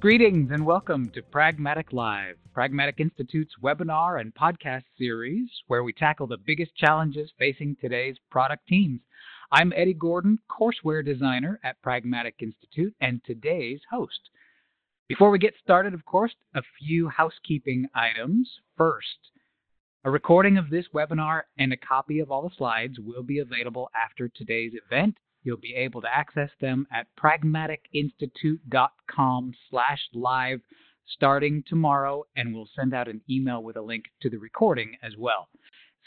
Greetings and welcome to Pragmatic Live, Pragmatic Institute's webinar and podcast series where we tackle the biggest challenges facing today's product teams. I'm Eddie Gordon, courseware designer at Pragmatic Institute and today's host. Before we get started, of course, a few housekeeping items. First, a recording of this webinar and a copy of all the slides will be available after today's event You'll be able to access them at pragmaticinstitute.com slash live starting tomorrow, and we'll send out an email with a link to the recording as well.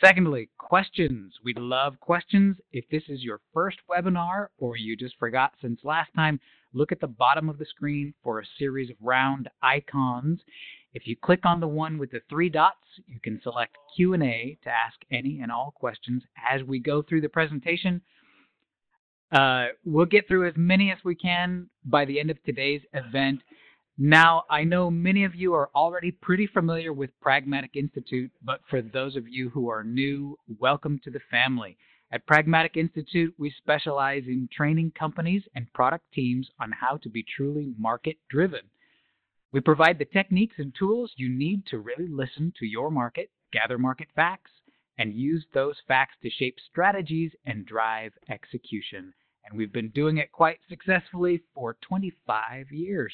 Secondly, questions. We'd love questions. If this is your first webinar or you just forgot since last time, look at the bottom of the screen for a series of round icons. If you click on the one with the three dots, you can select Q&A to ask any and all questions as we go through the presentation. Uh, we'll get through as many as we can by the end of today's event. Now, I know many of you are already pretty familiar with Pragmatic Institute, but for those of you who are new, welcome to the family. At Pragmatic Institute, we specialize in training companies and product teams on how to be truly market driven. We provide the techniques and tools you need to really listen to your market, gather market facts, and use those facts to shape strategies and drive execution and we've been doing it quite successfully for 25 years.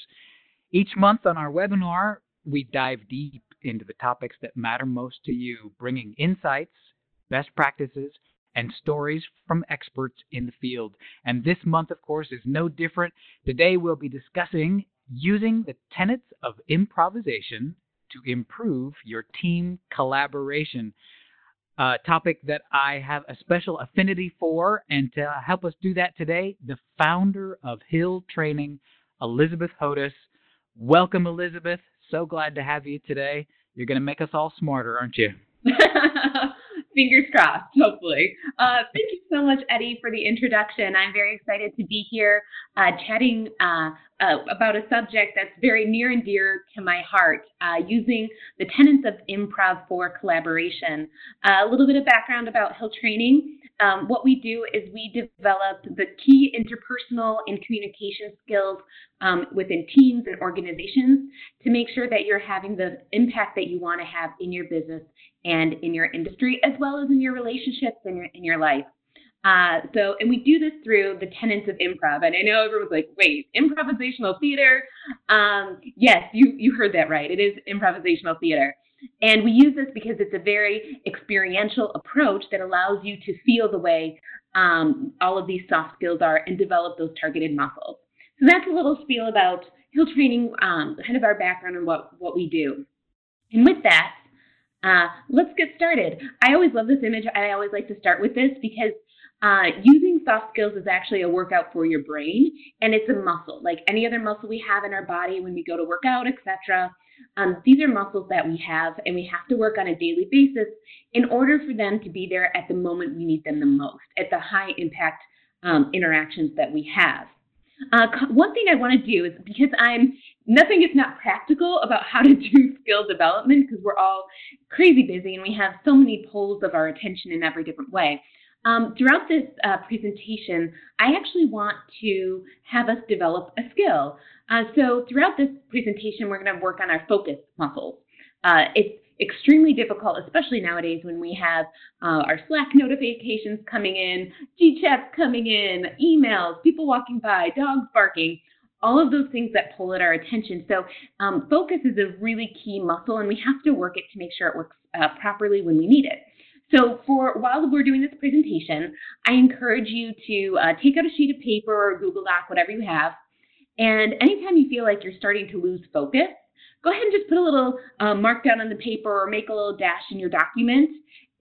Each month on our webinar, we dive deep into the topics that matter most to you, bringing insights, best practices, and stories from experts in the field. And this month, of course, is no different. Today, we'll be discussing using the tenets of improvisation to improve your team collaboration uh, topic that I have a special affinity for. And to help us do that today, the founder of Hill Training, Elizabeth Hodis. Welcome, Elizabeth. So glad to have you today. You're going to make us all smarter, aren't you? Fingers crossed, hopefully. Uh, thank you so much, Eddie, for the introduction. I'm very excited to be here uh, chatting uh, uh about a subject that's very near and dear to my heart, uh, using the tenets of improv for collaboration. Uh, a little bit of background about Hill Training. Um, what we do is we develop the key interpersonal and communication skills um, within teams and organizations to make sure that you're having the impact that you want to have in your business and in your industry, as well as in your relationships and your, in your life. Uh, so, and we do this through the tenets of improv. And I know everyone's like, wait, improvisational theater? Um, yes, you, you heard that right. It is improvisational theater. And we use this because it's a very experiential approach that allows you to feel the way um, all of these soft skills are and develop those targeted muscles. So that's a little spiel about Hill Training, um, kind of our background and what, what we do. And with that, uh, let's get started. I always love this image. I always like to start with this because uh, using soft skills is actually a workout for your brain, and it's a muscle, like any other muscle we have in our body when we go to work out, etc. Um, these are muscles that we have, and we have to work on a daily basis in order for them to be there at the moment we need them the most, at the high impact um, interactions that we have. Uh, one thing I want to do is because I'm nothing is not practical about how to do skill development because we're all crazy busy and we have so many poles of our attention in every different way. Um, throughout this uh, presentation, I actually want to have us develop a skill. Uh, so throughout this presentation, we're going to work on our focus muscles. Uh, it's extremely difficult, especially nowadays when we have uh, our Slack notifications coming in, G chats coming in, emails, people walking by, dogs barking, all of those things that pull at our attention. So, um, focus is a really key muscle, and we have to work it to make sure it works uh, properly when we need it. So, for while we're doing this presentation, I encourage you to uh, take out a sheet of paper or Google Doc, whatever you have, and anytime you feel like you're starting to lose focus, go ahead and just put a little uh, mark down on the paper or make a little dash in your document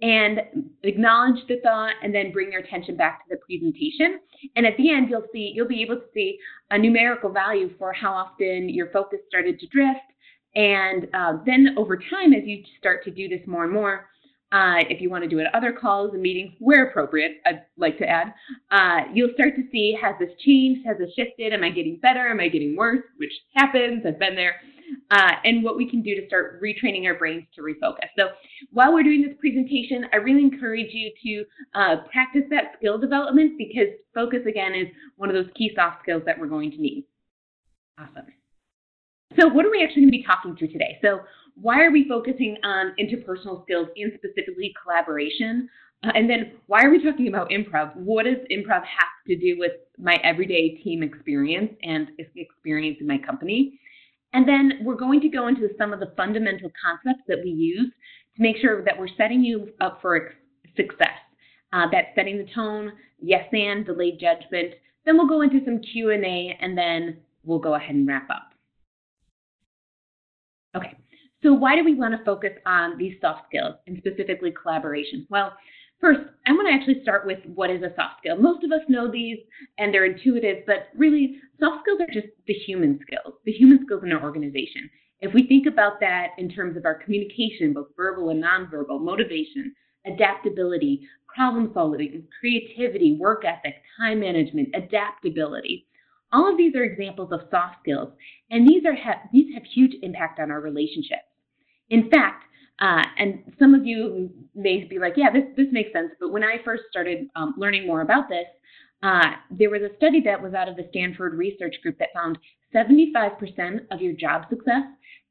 and acknowledge the thought and then bring your attention back to the presentation. And at the end, you'll see you'll be able to see a numerical value for how often your focus started to drift. And uh, then over time, as you start to do this more and more, uh, if you want to do it at other calls and meetings where appropriate, I'd like to add, uh, you'll start to see has this changed? Has this shifted? Am I getting better? Am I getting worse? Which happens. I've been there uh, and what we can do to start retraining our brains to refocus. So while we're doing this presentation, I really encourage you to uh, practice that skill development because focus, again, is one of those key soft skills that we're going to need. Awesome. So, what are we actually going to be talking through today? So, why are we focusing on interpersonal skills and specifically collaboration? Uh, and then, why are we talking about improv? What does improv have to do with my everyday team experience and experience in my company? And then, we're going to go into some of the fundamental concepts that we use to make sure that we're setting you up for success. Uh, that's setting the tone, yes and, delayed judgment. Then we'll go into some Q&A, and then we'll go ahead and wrap up. Okay, so why do we want to focus on these soft skills and specifically collaboration? Well, first, I want to actually start with what is a soft skill. Most of us know these and they're intuitive, but really, soft skills are just the human skills, the human skills in our organization. If we think about that in terms of our communication, both verbal and nonverbal, motivation, adaptability, problem solving, creativity, work ethic, time management, adaptability, all of these are examples of soft skills, and these are these have huge impact on our relationships. In fact, uh, and some of you may be like, yeah, this, this makes sense. But when I first started um, learning more about this, uh, there was a study that was out of the Stanford Research Group that found 75% of your job success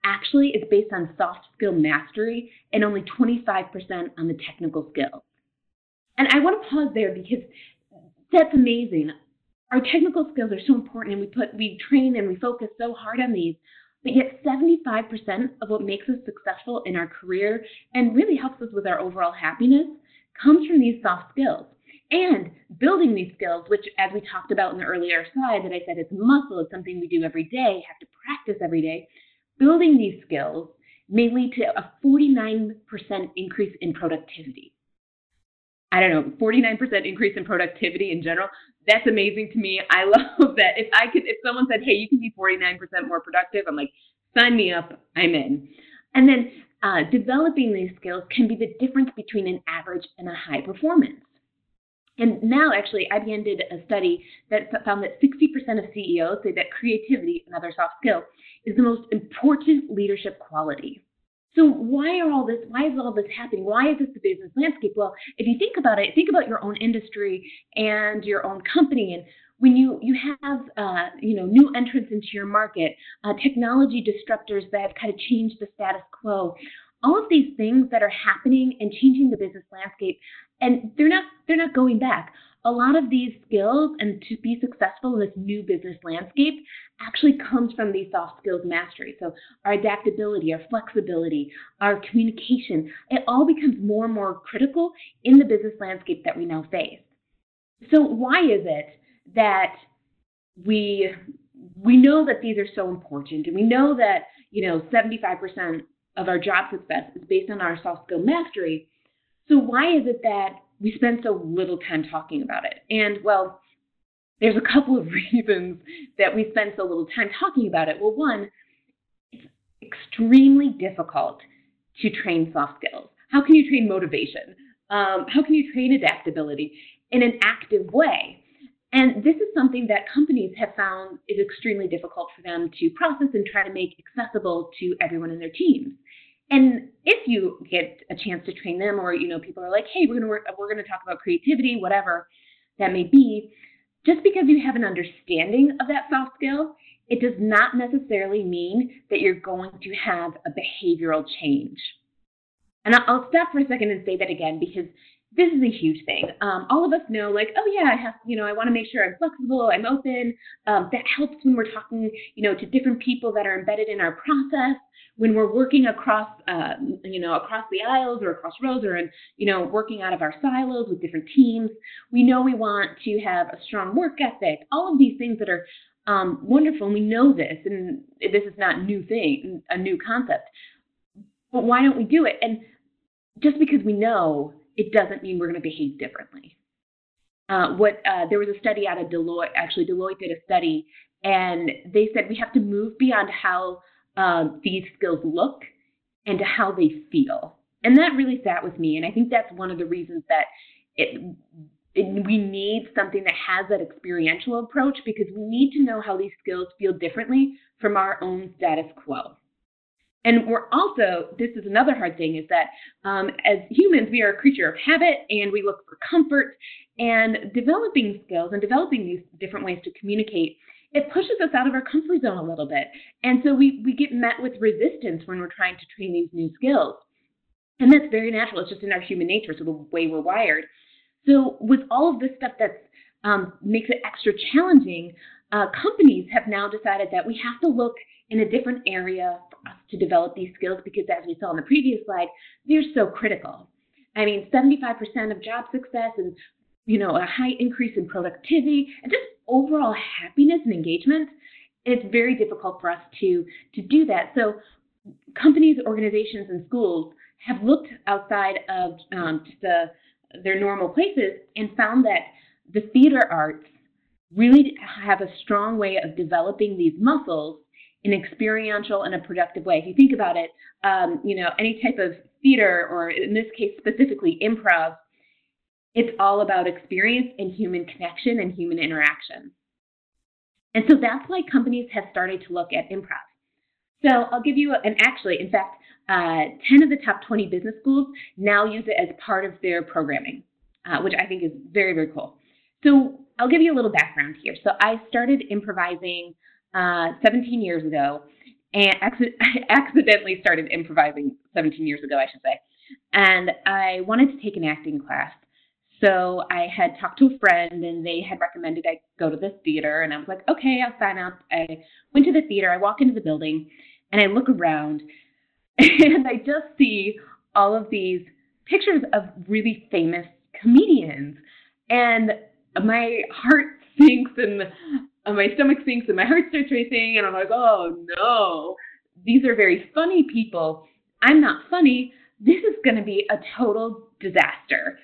actually is based on soft skill mastery and only 25% on the technical skills. And I want to pause there because that's amazing. Our technical skills are so important and we put we train and we focus so hard on these. But yet 75% of what makes us successful in our career and really helps us with our overall happiness comes from these soft skills. And building these skills, which as we talked about in the earlier slide that I said is muscle, it's something we do every day, have to practice every day. Building these skills may lead to a 49% increase in productivity. I don't know, 49% increase in productivity in general. That's amazing to me. I love that. If I could, if someone said, hey, you can be 49% more productive, I'm like, sign me up, I'm in. And then uh, developing these skills can be the difference between an average and a high performance. And now, actually, IBM did a study that found that 60% of CEOs say that creativity, another soft skill, is the most important leadership quality. So why are all this? Why is all this happening? Why is this the business landscape? Well, if you think about it, think about your own industry and your own company, and when you you have uh, you know new entrants into your market, uh, technology disruptors that kind of change the status quo, all of these things that are happening and changing the business landscape, and they're not they're not going back a lot of these skills and to be successful in this new business landscape actually comes from these soft skills mastery. So our adaptability, our flexibility, our communication, it all becomes more and more critical in the business landscape that we now face. So why is it that we we know that these are so important and we know that, you know, 75% of our job success is based on our soft skill mastery. So why is it that we spend so little time talking about it. And well, there's a couple of reasons that we spend so little time talking about it. Well, one, it's extremely difficult to train soft skills. How can you train motivation? Um, how can you train adaptability in an active way? And this is something that companies have found is extremely difficult for them to process and try to make accessible to everyone in their teams. And if you get a chance to train them, or you know, people are like, "Hey, we're gonna work, we're gonna talk about creativity, whatever that may be," just because you have an understanding of that soft skill, it does not necessarily mean that you're going to have a behavioral change. And I'll stop for a second and say that again because this is a huge thing. Um, all of us know, like, oh yeah, I have, you know, I want to make sure I'm flexible, I'm open. Um, that helps when we're talking, you know, to different people that are embedded in our process when we're working across, uh, you know, across the aisles or across rows or, in, you know, working out of our silos with different teams, we know we want to have a strong work ethic. All of these things that are um, wonderful, and we know this, and this is not new thing, a new concept. But why don't we do it? And just because we know, it doesn't mean we're going to behave differently. Uh, what uh, there was a study out of Deloitte. Actually, Deloitte did a study, and they said we have to move beyond how um, these skills look and to how they feel. And that really sat with me. And I think that's one of the reasons that it, it, we need something that has that experiential approach because we need to know how these skills feel differently from our own status quo. And we're also, this is another hard thing, is that um, as humans, we are a creature of habit and we look for comfort. And developing skills and developing these different ways to communicate it pushes us out of our comfort zone a little bit. And so we, we get met with resistance when we're trying to train these new skills. And that's very natural. It's just in our human nature, so the way we're wired. So with all of this stuff that um, makes it extra challenging, uh, companies have now decided that we have to look in a different area for us to develop these skills because, as we saw in the previous slide, they're so critical. I mean, 75% of job success and you know a high increase in productivity and just overall happiness and engagement. It's very difficult for us to to do that. So, companies, organizations, and schools have looked outside of um, the, their normal places and found that the theater arts really have a strong way of developing these muscles in experiential and a productive way. If you think about it, um, you know, any type of theater, or in this case specifically improv, it's all about experience and human connection and human interaction. And so that's why companies have started to look at improv. So I'll give you, and actually, in fact, uh, 10 of the top 20 business schools now use it as part of their programming, uh, which I think is very, very cool. So I'll give you a little background here. So I started improvising uh, 17 years ago, and accidentally started improvising 17 years ago, I should say. And I wanted to take an acting class. So I had talked to a friend, and they had recommended I go to this theater. And I was like, okay, I'll sign up. I went to the theater. I walk into the building, and I look around, and I just see all of these pictures of really famous comedians. And my heart sinks and my stomach sinks and my heart starts racing. And I'm like, oh no, these are very funny people. I'm not funny. This is going to be a total disaster.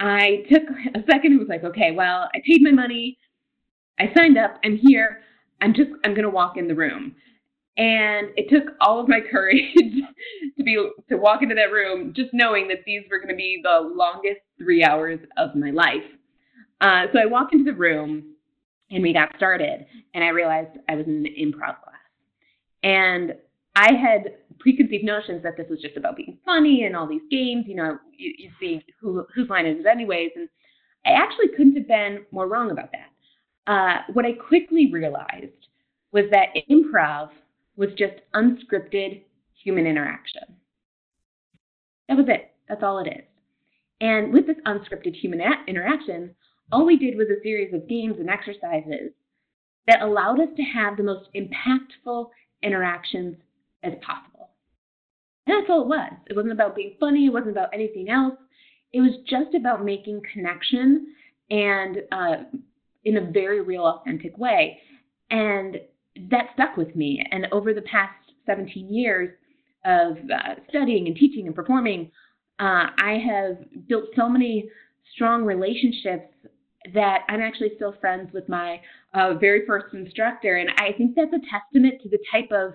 I took a second and was like, okay, well, I paid my money. I signed up. I'm here. I'm just, I'm going to walk in the room. And it took all of my courage to be to walk into that room, just knowing that these were going to be the longest three hours of my life. Uh, so I walked into the room, and we got started, and I realized I was in an improv class, and I had preconceived notions that this was just about being funny and all these games. You know, you, you see who, whose line is it anyways, and I actually couldn't have been more wrong about that. Uh, what I quickly realized was that improv was just unscripted human interaction. That was it. That's all it is. And with this unscripted human interaction, all we did was a series of games and exercises that allowed us to have the most impactful interactions as possible. And that's all it was. It wasn't about being funny, it wasn't about anything else. It was just about making connection and uh, in a very real, authentic way. And that stuck with me. And over the past 17 years of uh, studying and teaching and performing, uh, I have built so many strong relationships that I'm actually still friends with my uh, very first instructor. And I think that's a testament to the type of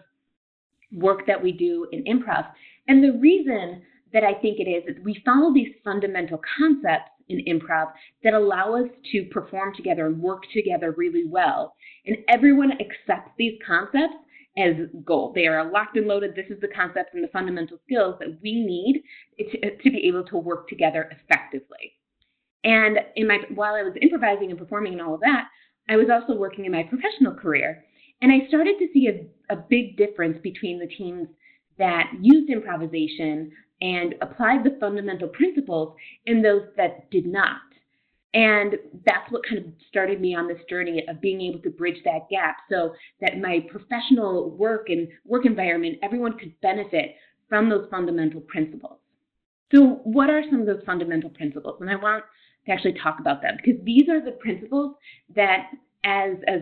work that we do in improv. And the reason that I think it is is we follow these fundamental concepts in improv that allow us to perform together and work together really well. And everyone accepts these concepts as gold. They are locked and loaded. This is the concepts and the fundamental skills that we need to, to be able to work together effectively. And in my while I was improvising and performing and all of that, I was also working in my professional career. And I started to see a, a big difference between the teams that used improvisation and applied the fundamental principles and those that did not. And that's what kind of started me on this journey of being able to bridge that gap so that my professional work and work environment, everyone could benefit from those fundamental principles. So, what are some of those fundamental principles? And I want to actually talk about them because these are the principles that, as, as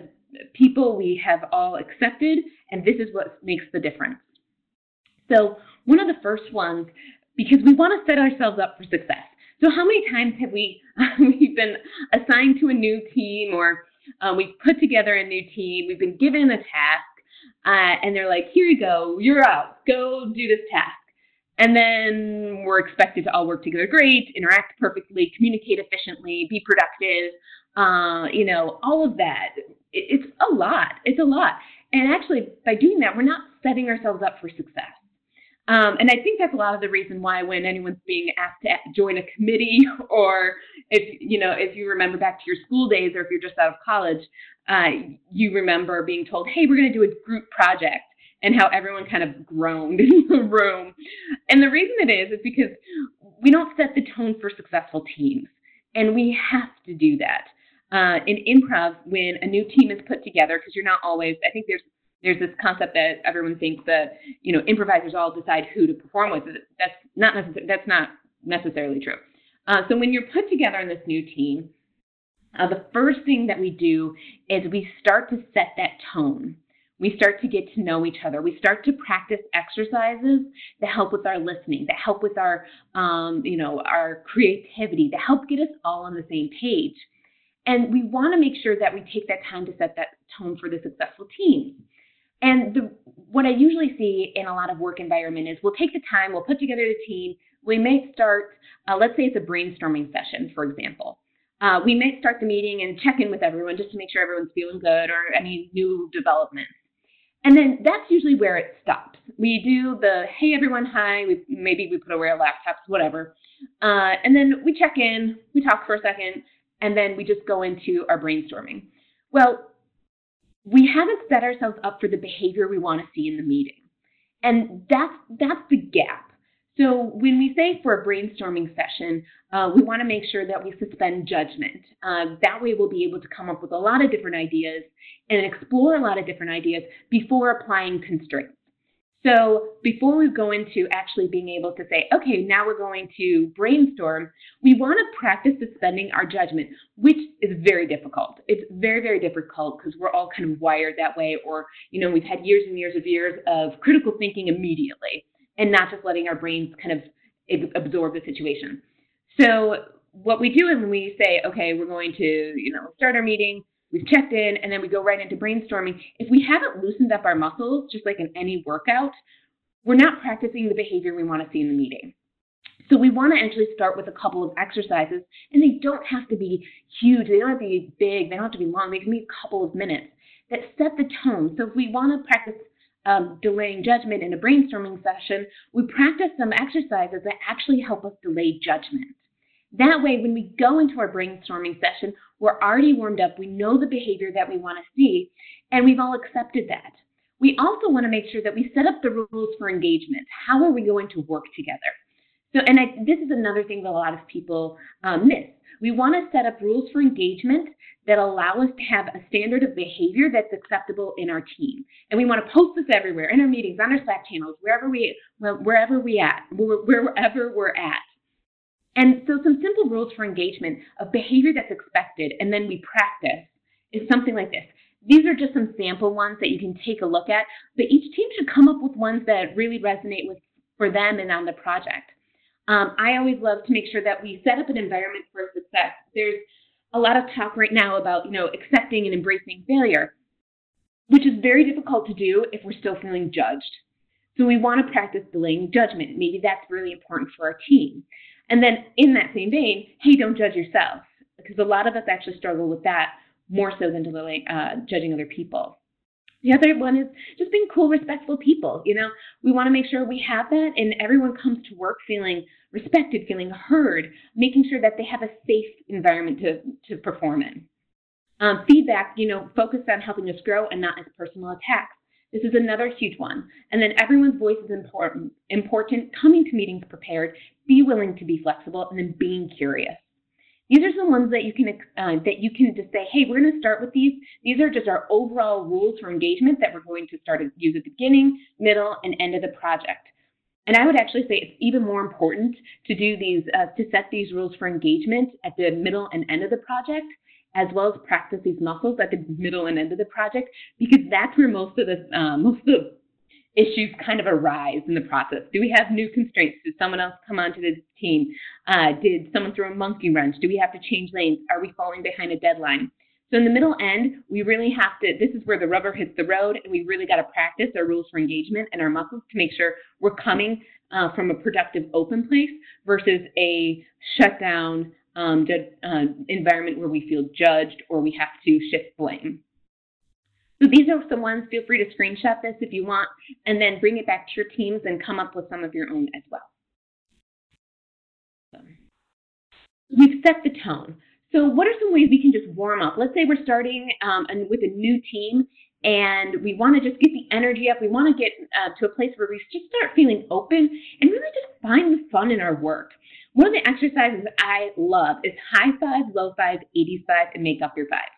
people, we have all accepted, and this is what makes the difference. So, one of the first ones, because we want to set ourselves up for success. So, how many times have we we've been assigned to a new team, or uh, we've put together a new team, we've been given a task, uh, and they're like, "Here you go, you're out, go do this task." And then we're expected to all work together great, interact perfectly, communicate efficiently, be productive, uh, you know, all of that. It's a lot. It's a lot. And actually, by doing that, we're not setting ourselves up for success. Um, and I think that's a lot of the reason why when anyone's being asked to join a committee or if you know if you remember back to your school days or if you're just out of college, uh, you remember being told, "Hey, we're going to do a group project." And how everyone kind of groaned in the room. And the reason it is is because we don't set the tone for successful teams. And we have to do that. Uh, in improv, when a new team is put together, because you're not always, I think there's there's this concept that everyone thinks that you know improvisers all decide who to perform with. That's not necessarily that's not necessarily true. Uh, so when you're put together in this new team, uh, the first thing that we do is we start to set that tone. We start to get to know each other. We start to practice exercises that help with our listening, that help with our, um, you know, our creativity, that help get us all on the same page. And we want to make sure that we take that time to set that tone for the successful team. And the, what I usually see in a lot of work environment is we'll take the time, we'll put together a team. We may start, uh, let's say it's a brainstorming session, for example. Uh, we may start the meeting and check in with everyone just to make sure everyone's feeling good or any new developments. And then that's usually where it stops. We do the hey everyone, hi. We, maybe we put away our laptops, whatever. Uh, and then we check in, we talk for a second, and then we just go into our brainstorming. Well, we haven't set ourselves up for the behavior we want to see in the meeting. And that's that's the gap. So when we say for a brainstorming session, uh, we want to make sure that we suspend judgment. Uh, that way, we'll be able to come up with a lot of different ideas and explore a lot of different ideas before applying constraints. So before we go into actually being able to say, okay, now we're going to brainstorm, we want to practice suspending our judgment, which is very difficult. It's very, very difficult because we're all kind of wired that way, or, you know, we've had years and years of years of critical thinking immediately and not just letting our brains kind of absorb the situation. So what we do is we say, okay, we're going to, you know, start our meeting, we've checked in, and then we go right into brainstorming. If we haven't loosened up our muscles, just like in any workout, we're not practicing the behavior we want to see in the meeting. So we want to actually start with a couple of exercises, and they don't have to be huge, they don't have to be big, they don't have to be long, they can be a couple of minutes that set the tone. So if we want to practice um, delaying judgment in a brainstorming session, we practice some exercises that actually help us delay judgment. That way, when we go into our brainstorming session, we're already warmed up, we know the behavior that we want to see, and we've all accepted that. We also want to make sure that we set up the rules for engagement. How are we going to work together? So, and I, this is another thing that a lot of people um, miss. We want to set up rules for engagement that allow us to have a standard of behavior that's acceptable in our team. And we want to post this everywhere, in our meetings, on our Slack channels, wherever we wherever we at, wherever we're at. And so some simple rules for engagement of behavior that's expected and then we practice is something like this. These are just some sample ones that you can take a look at, but each team should come up with ones that really resonate with for them and on the project. Um, I always love to make sure that we set up an environment for success. There's a lot of talk right now about, you know, accepting and embracing failure, which is very difficult to do if we're still feeling judged. So we want to practice delaying judgment. Maybe that's really important for our team. And then in that same vein, hey, don't judge yourself, because a lot of us actually struggle with that more so than delaying, uh, judging other people. The other one is just being cool, respectful people. You know, we want to make sure we have that and everyone comes to work feeling respected, feeling heard, making sure that they have a safe environment to, to perform in. Um, feedback, you know, focused on helping us grow and not as personal attacks. This is another huge one. And then everyone's voice is important. Important. Coming to meetings prepared. Be willing to be flexible, and then being curious. These are some ones that you can uh, that you can just say, hey, we're going to start with these. These are just our overall rules for engagement that we're going to start to use at the beginning, middle, and end of the project. And I would actually say it's even more important to do these uh, to set these rules for engagement at the middle and end of the project as well as practice these muscles at the middle and end of the project because that's where most of the um, most of the issues kind of arise in the process. Do we have new constraints? Did someone else come onto the team? Uh, did someone throw a monkey wrench? Do we have to change lanes? Are we falling behind a deadline? So in the middle end, we really have to, this is where the rubber hits the road, and we really got to practice our rules for engagement and our muscles to make sure we're coming uh, from a productive open place versus a shutdown, um, uh, environment where we feel judged or we have to shift blame. So these are some ones. Feel free to screenshot this if you want, and then bring it back to your teams and come up with some of your own as well. So, we've set the tone. So, what are some ways we can just warm up? Let's say we're starting um, with a new team and we want to just get the energy up. We want to get uh, to a place where we just start feeling open and really just find the fun in our work. One of the exercises I love is high five, low five, 80s five, and make up your five.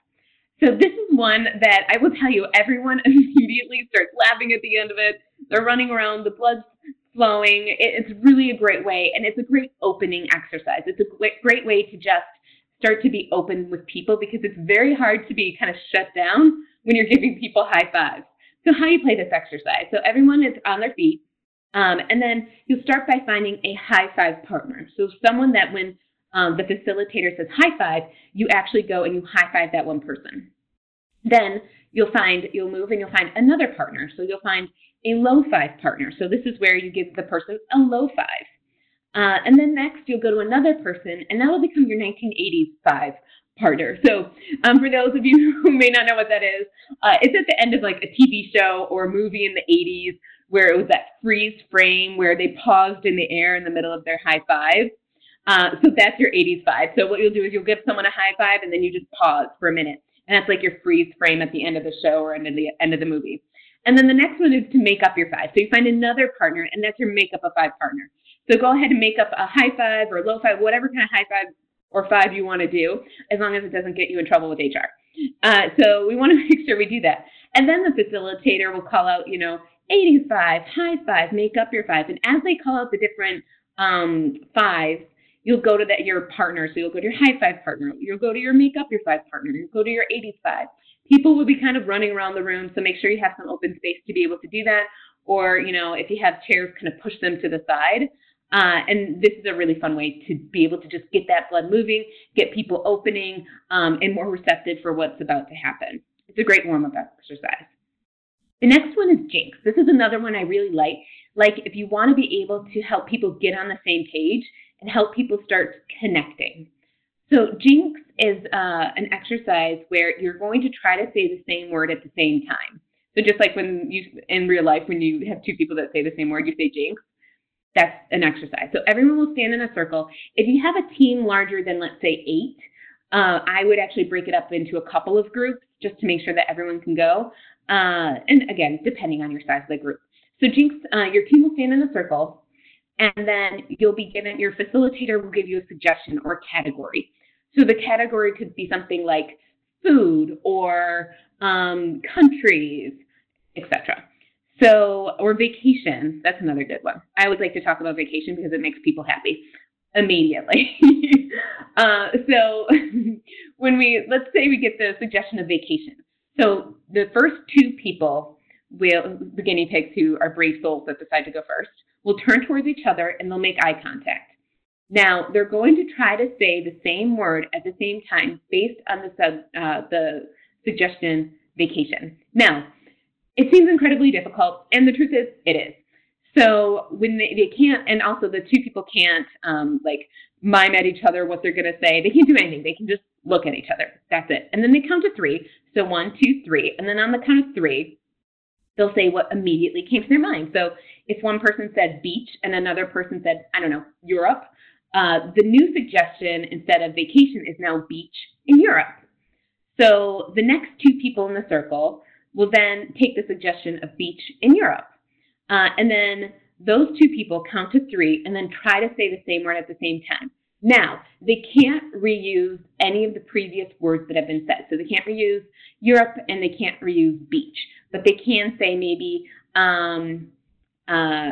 So this is one that I will tell you, everyone immediately starts laughing at the end of it. They're running around, the blood's flowing. It's really a great way, and it's a great opening exercise. It's a great way to just start to be open with people because it's very hard to be kind of shut down when you're giving people high fives. So how you play this exercise? So everyone is on their feet, um, and then you'll start by finding a high five partner. So someone that when um, the facilitator says high five, you actually go and you high five that one person. Then you'll find you'll move and you'll find another partner. So you'll find a low five partner. So this is where you give the person a low five. Uh, and then next, you'll go to another person, and that'll become your 1980s five partner. So, um, for those of you who may not know what that is, uh, it's at the end of like a TV show or a movie in the 80s where it was that freeze frame where they paused in the air in the middle of their high five. Uh, so that's your 80s five. So what you'll do is you'll give someone a high five and then you just pause for a minute, and that's like your freeze frame at the end of the show or end of the end of the movie. And then the next one is to make up your five. So you find another partner, and that's your make up a five partner. So go ahead and make up a high five or low five, whatever kind of high five or five you want to do, as long as it doesn't get you in trouble with HR. Uh, so we want to make sure we do that. And then the facilitator will call out, you know, 85, high five, make up your five. And as they call out the different um, fives, you'll go to that your partner. So you'll go to your high five partner. You'll go to your make up your five partner. You'll go to your 85. People will be kind of running around the room, so make sure you have some open space to be able to do that. Or, you know, if you have chairs, kind of push them to the side. Uh, and this is a really fun way to be able to just get that blood moving, get people opening, um, and more receptive for what's about to happen. It's a great warm up exercise. The next one is Jinx. This is another one I really like. Like if you want to be able to help people get on the same page and help people start connecting. So Jinx is uh, an exercise where you're going to try to say the same word at the same time. So just like when you in real life, when you have two people that say the same word, you say Jinx. That's an exercise. So everyone will stand in a circle. If you have a team larger than let's say eight, uh, I would actually break it up into a couple of groups just to make sure that everyone can go. Uh, and again, depending on your size of the group. So Jinx, uh, your team will stand in a circle, and then you'll be given your facilitator will give you a suggestion or category. So the category could be something like food or um, countries, etc. So, or vacation. That's another good one. I always like to talk about vacation because it makes people happy immediately. uh, so, when we let's say we get the suggestion of vacation. So the first two people will the guinea pigs who are brave souls that decide to go first will turn towards each other and they'll make eye contact. Now, they're going to try to say the same word at the same time based on the, sub, uh, the suggestion vacation. Now, it seems incredibly difficult, and the truth is, it is. So when they, they can't, and also the two people can't um, like mime at each other what they're going to say. They can't do anything. They can just look at each other. That's it. And then they count to three. So one, two, three. And then on the count of three, they'll say what immediately came to their mind. So if one person said beach and another person said, I don't know, Europe, uh, the new suggestion instead of vacation is now beach in Europe. So the next two people in the circle will then take the suggestion of beach in Europe. Uh, and then those two people count to three and then try to say the same word at the same time. Now, they can't reuse any of the previous words that have been said. So they can't reuse Europe and they can't reuse beach, but they can say maybe um, uh,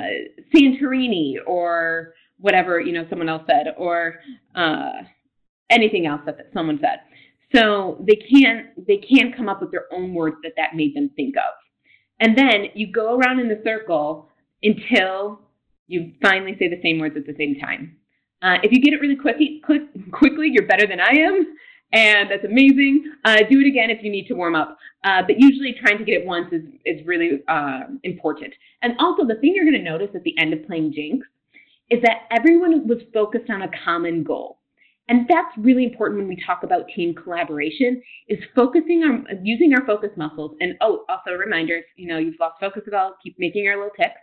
Santorini or whatever you know someone else said or uh, anything else that, that someone said. So they can they can come up with their own words that that made them think of, and then you go around in the circle until you finally say the same words at the same time. Uh, if you get it really quickly, quick, quickly, you're better than I am, and that's amazing. Uh, do it again if you need to warm up, uh, but usually trying to get it once is is really uh, important. And also, the thing you're going to notice at the end of playing Jinx is that everyone was focused on a common goal. And that's really important when we talk about team collaboration is focusing on using our focus muscles. And oh, also reminders, you know, you've lost focus at all, keep making your little ticks.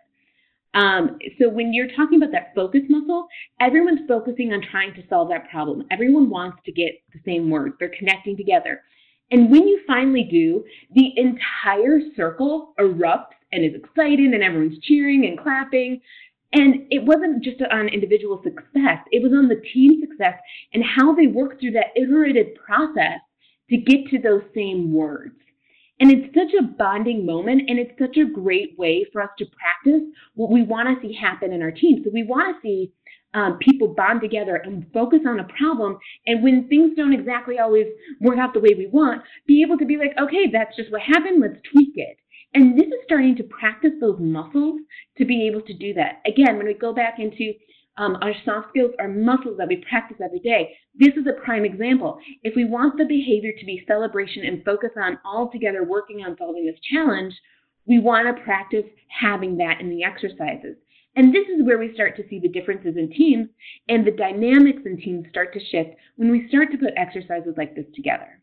Um, so when you're talking about that focus muscle, everyone's focusing on trying to solve that problem. Everyone wants to get the same words. They're connecting together. And when you finally do, the entire circle erupts and is excited and everyone's cheering and clapping. And it wasn't just on individual success, it was on the team success and how they worked through that iterative process to get to those same words. And it's such a bonding moment, and it's such a great way for us to practice what we want to see happen in our team. So we want to see um, people bond together and focus on a problem. And when things don't exactly always work out the way we want, be able to be like, okay, that's just what happened. Let's tweak it. And this is starting to practice those muscles to be able to do that. Again, when we go back into um, our soft skills are muscles that we practice every day. This is a prime example. If we want the behavior to be celebration and focus on all together working on solving this challenge, we want to practice having that in the exercises. And this is where we start to see the differences in teams and the dynamics in teams start to shift when we start to put exercises like this together.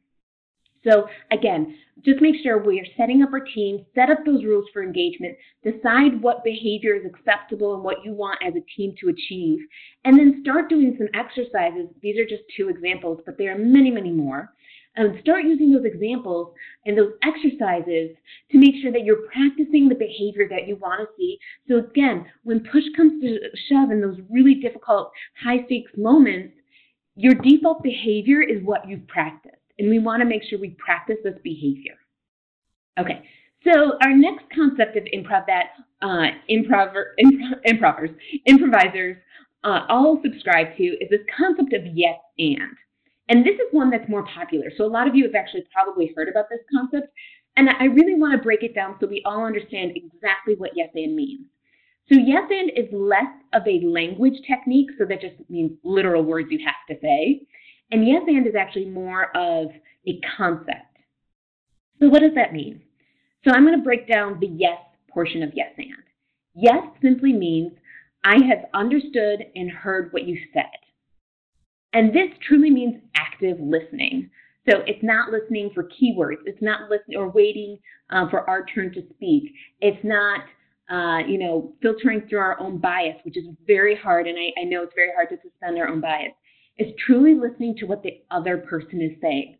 So again, just make sure we are setting up our team, set up those rules for engagement, decide what behavior is acceptable and what you want as a team to achieve, and then start doing some exercises. These are just two examples, but there are many, many more. And start using those examples and those exercises to make sure that you're practicing the behavior that you want to see. So again, when push comes to shove in those really difficult, high stakes moments, your default behavior is what you've practiced and we want to make sure we practice this behavior. Okay, so our next concept of improv that uh, improver, improvers, improvisers uh, all subscribe to is this concept of yes and. And this is one that's more popular. So a lot of you have actually probably heard about this concept. And I really want to break it down so we all understand exactly what yes and means. So yes and is less of a language technique, so that just means literal words you have to say. And yes and is actually more of a concept. So what does that mean? So I'm going to break down the yes portion of yes and. Yes simply means I have understood and heard what you said. And this truly means active listening. So it's not listening for keywords. It's not listening or waiting uh, for our turn to speak. It's not, uh, you know, filtering through our own bias, which is very hard. And I, I know it's very hard to suspend our own bias is truly listening to what the other person is saying.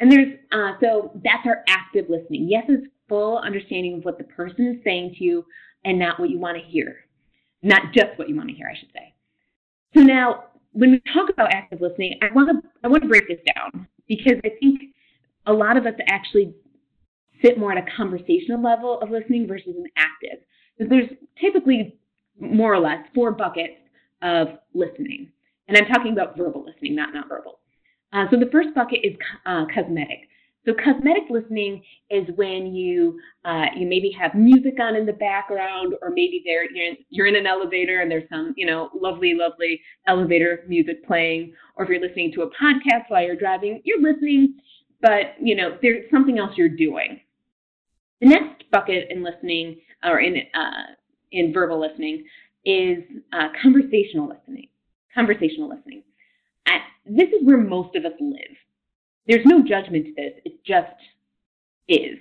And there's, uh, so that's our active listening. Yes is full understanding of what the person is saying to you and not what you want to hear. Not just what you want to hear, I should say. So now, when we talk about active listening, I want to I want to break this down because I think a lot of us actually sit more at a conversational level of listening versus an active. Because there's typically more or less four buckets of listening. And I'm talking about verbal listening, not nonverbal. Uh, so the first bucket is uh, cosmetic. So cosmetic listening is when you uh, you maybe have music on in the background, or maybe there you're in, you're in an elevator and there's some you know lovely lovely elevator music playing, or if you're listening to a podcast while you're driving, you're listening, but you know there's something else you're doing. The next bucket in listening or in uh, in verbal listening is uh, conversational listening conversational listening. This is where most of us live. There's no judgment to this, it just is.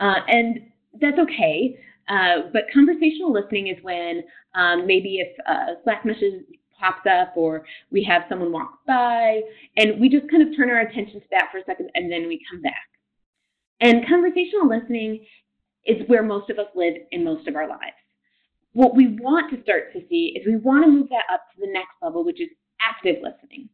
Uh, and that's okay. Uh, but conversational listening is when um, maybe if a Slack message pops up or we have someone walk by and we just kind of turn our attention to that for a second and then we come back. And conversational listening is where most of us live in most of our lives what we want to start to see is we want to move that up to the next level, which is active listening.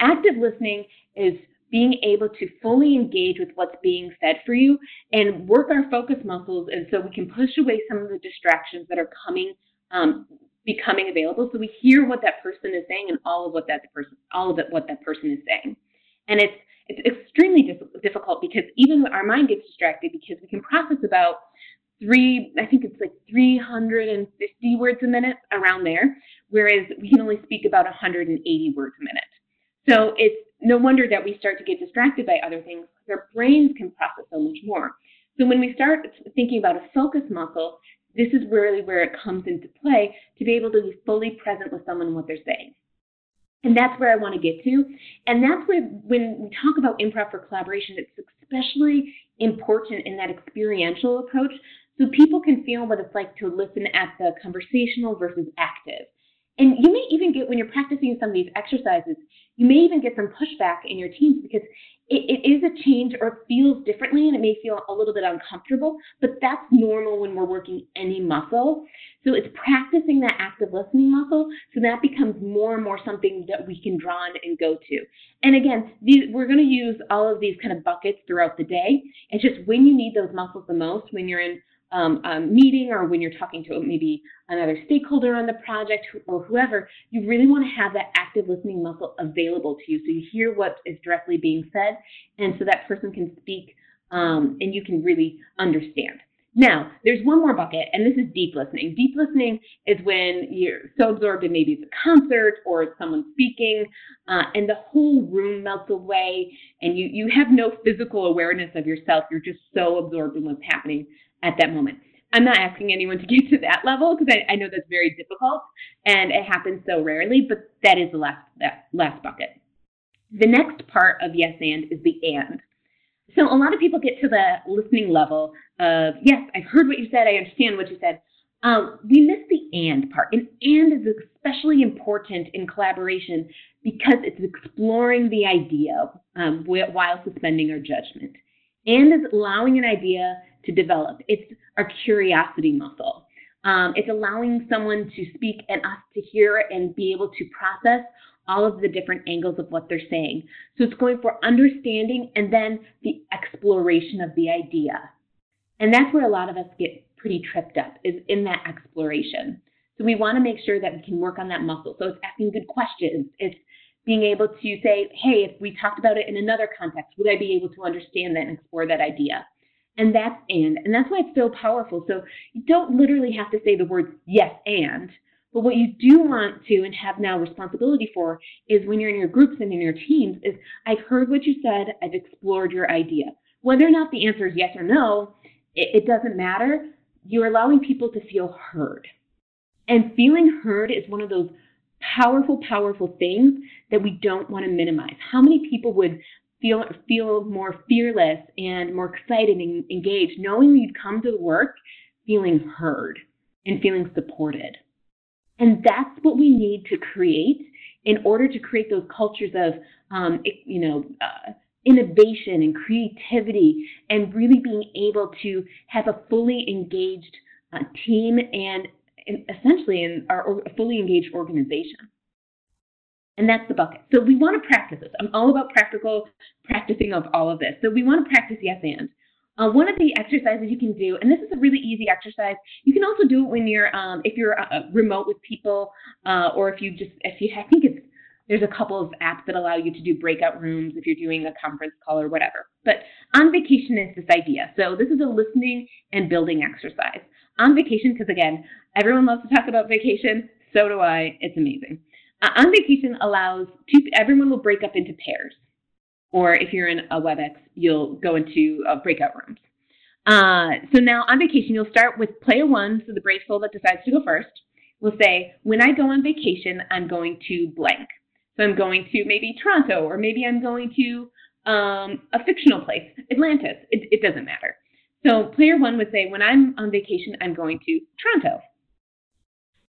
Active listening is being able to fully engage with what's being said for you and work our focus muscles and so we can push away some of the distractions that are coming um, becoming available so we hear what that person is saying and all of what that person all of what that person is saying and it's it's extremely difficult because even our mind gets distracted because we can process about three, I think it's like 350 words a minute around there, whereas we can only speak about 180 words a minute. So it's no wonder that we start to get distracted by other things our brains can process so much more. So when we start thinking about a focus muscle, this is really where it comes into play to be able to be fully present with someone and what they're saying. And that's where I want to get to. And that's where, when we talk about improv for collaboration, it's especially important in that experiential approach so people can feel what it's like to listen at the conversational versus active. And you may even get, when you're practicing some of these exercises, you may even get some pushback in your teams because it, it is a change or feels differently and it may feel a little bit uncomfortable, but that's normal when we're working any muscle. So it's practicing that active listening muscle so that becomes more and more something that we can draw on and go to. And again, these, we're going to use all of these kind of buckets throughout the day. It's just when you need those muscles the most, when you're in um, um, meeting or when you're talking to maybe another stakeholder on the project or whoever, you really want to have that active listening muscle available to you so you hear what is directly being said and so that person can speak um, and you can really understand. Now, there's one more bucket, and this is deep listening. Deep listening is when you're so absorbed in maybe it's a concert or it's someone speaking, uh, and the whole room melts away, and you, you have no physical awareness of yourself. You're just so absorbed in what's happening at that moment. I'm not asking anyone to get to that level because I, I, know that's very difficult and it happens so rarely, but that is the last, that last bucket. The next part of yes and is the and. So a lot of people get to the listening level of, yes, I've heard what you said, I understand what you said. Um, we miss the and part. And and is especially important in collaboration because it's exploring the idea um, while suspending our judgment. And is allowing an idea to develop. It's our curiosity muscle. Um, it's allowing someone to speak and us to hear and be able to process all of the different angles of what they're saying. So it's going for understanding and then the exploration of the idea. And that's where a lot of us get pretty tripped up is in that exploration. So we want to make sure that we can work on that muscle. So it's asking good questions. It's being able to say, hey, if we talked about it in another context, would I be able to understand that and explore that idea? And that's and. And that's why it's so powerful. So you don't literally have to say the words yes and. But what you do want to and have now responsibility for is when you're in your groups and in your teams is I've heard what you said, I've explored your idea. Whether or not the answer is yes or no, it, it doesn't matter. You're allowing people to feel heard. And feeling heard is one of those powerful, powerful things that we don't want to minimize. How many people would feel feel more fearless and more excited and engaged, knowing you'd come to the work feeling heard and feeling supported. And that's what we need to create in order to create those cultures of, um, you know, uh, innovation and creativity, and really being able to have a fully engaged uh, team and, essentially in our fully engaged organization. And that's the bucket. So we want to practice this. I'm all about practical practicing of all of this. So we want to practice yes and. Uh, one of the exercises you can do, and this is a really easy exercise. You can also do it when you're, um, if you're uh, remote with people, uh, or if you just, if you, I think it's, there's a couple of apps that allow you to do breakout rooms if you're doing a conference call or whatever. But on vacation is this idea. So this is a listening and building exercise. On vacation, because again, everyone loves to talk about vacation. So do I. It's amazing. Uh, on vacation allows two, everyone will break up into pairs. Or if you're in a WebEx, you'll go into uh, breakout rooms. Uh, so now on vacation, you'll start with player one, so the brave soul that decides to go first will say, when I go on vacation, I'm going to blank. So I'm going to maybe Toronto, or maybe I'm going to um, a fictional place, Atlantis. It, it doesn't matter. So player one would say, when I'm on vacation, I'm going to Toronto.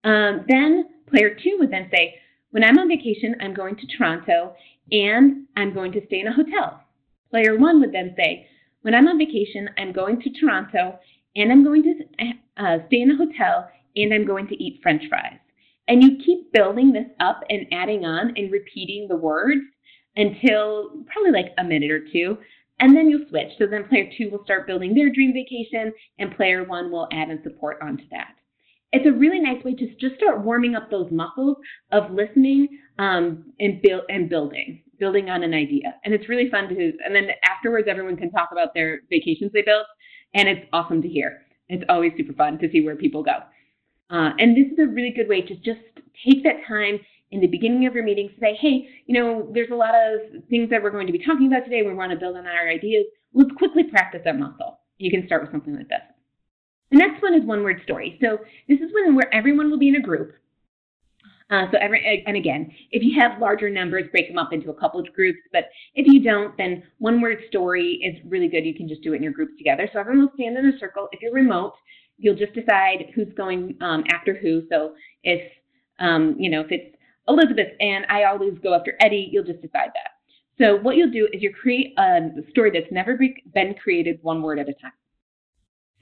Um, then player two would then say, when I'm on vacation, I'm going to Toronto and I'm going to stay in a hotel. Player one would then say, When I'm on vacation, I'm going to Toronto and I'm going to uh, stay in a hotel and I'm going to eat french fries. And you keep building this up and adding on and repeating the words until probably like a minute or two. And then you'll switch. So then player two will start building their dream vacation and player one will add and support onto that it's a really nice way to just start warming up those muscles of listening um, and build and building, building on an idea. And it's really fun to. And then afterwards, everyone can talk about their vacations they built, and it's awesome to hear. It's always super fun to see where people go. Uh, and this is a really good way to just take that time in the beginning of your meeting to say, hey, you know, there's a lot of things that we're going to be talking about today. We want to build on our ideas. Let's quickly practice that muscle. You can start with something like this. The next one is one word story. So this is when where everyone will be in a group. Uh, so every and again, if you have larger numbers, break them up into a couple of groups. But if you don't, then one word story is really good. You can just do it in your groups together. So everyone will stand in a circle. If you're remote, you'll just decide who's going um, after who. So if um, you know if it's Elizabeth and I always go after Eddie, you'll just decide that. So what you'll do is you create a story that's never been created one word at a time.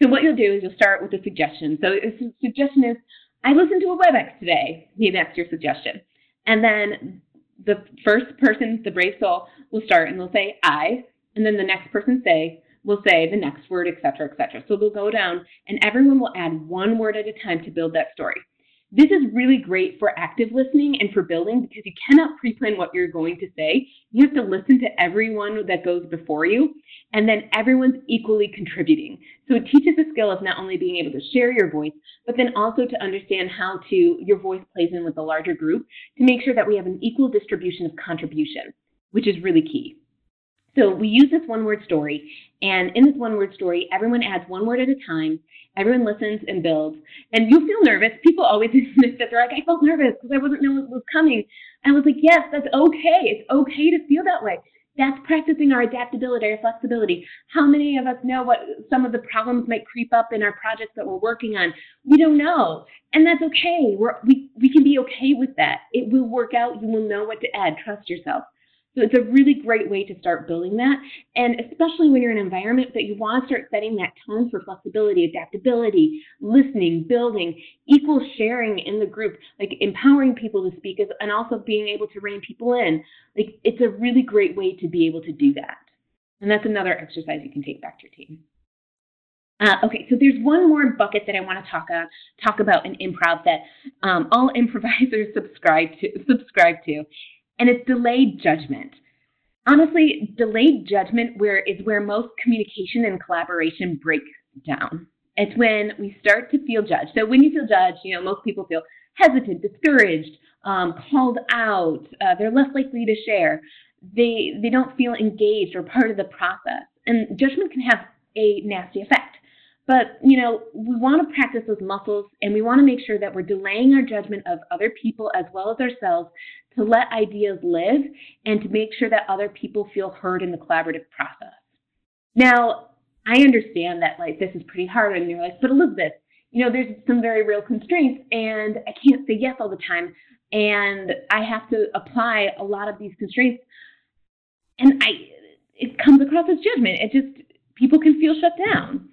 So what you'll do is you'll start with a suggestion. So a suggestion is, I listened to a WebEx today. Maybe that's your suggestion. And then the first person, the brave soul, will start and they'll say I, and then the next person say will say the next word, et cetera, et cetera. So they'll go down and everyone will add one word at a time to build that story. This is really great for active listening and for building because you cannot pre-plan what you're going to say. You have to listen to everyone that goes before you, and then everyone's equally contributing. So it teaches the skill of not only being able to share your voice, but then also to understand how to your voice plays in with the larger group to make sure that we have an equal distribution of contribution, which is really key. So we use this one word story, and in this one word story, everyone adds one word at a time. Everyone listens and builds. And you feel nervous. People always admit that they're like, I felt nervous because I wasn't knowing what was coming. And I was like, yes, that's okay. It's okay to feel that way. That's practicing our adaptability, our flexibility. How many of us know what some of the problems might creep up in our projects that we're working on? We don't know. And that's okay. We're, we, we can be okay with that. It will work out. You will know what to add. Trust yourself. So it's a really great way to start building that. And especially when you're in an environment that you want to start setting that tone for flexibility, adaptability, listening, building, equal sharing in the group, like empowering people to speak and also being able to rein people in. Like it's a really great way to be able to do that. And that's another exercise you can take back to your team. Uh, okay, so there's one more bucket that I want to talk, uh, talk about in improv that um, all improvisers subscribe to, subscribe to, and it's delayed judgment. Honestly, delayed judgment where is where most communication and collaboration breaks down. It's when we start to feel judged. So when you feel judged, you know, most people feel hesitant, discouraged, um, called out. Uh, they're less likely to share. They they don't feel engaged or part of the process. And judgment can have a nasty effect. But, you know, we want to practice those muscles and we want to make sure that we're delaying our judgment of other people as well as ourselves to let ideas live and to make sure that other people feel heard in the collaborative process. Now, I understand that like this is pretty hard and you're like, but Elizabeth, you know, there's some very real constraints and I can't say yes all the time and I have to apply a lot of these constraints. And I it comes across as judgment. It just people can feel shut down.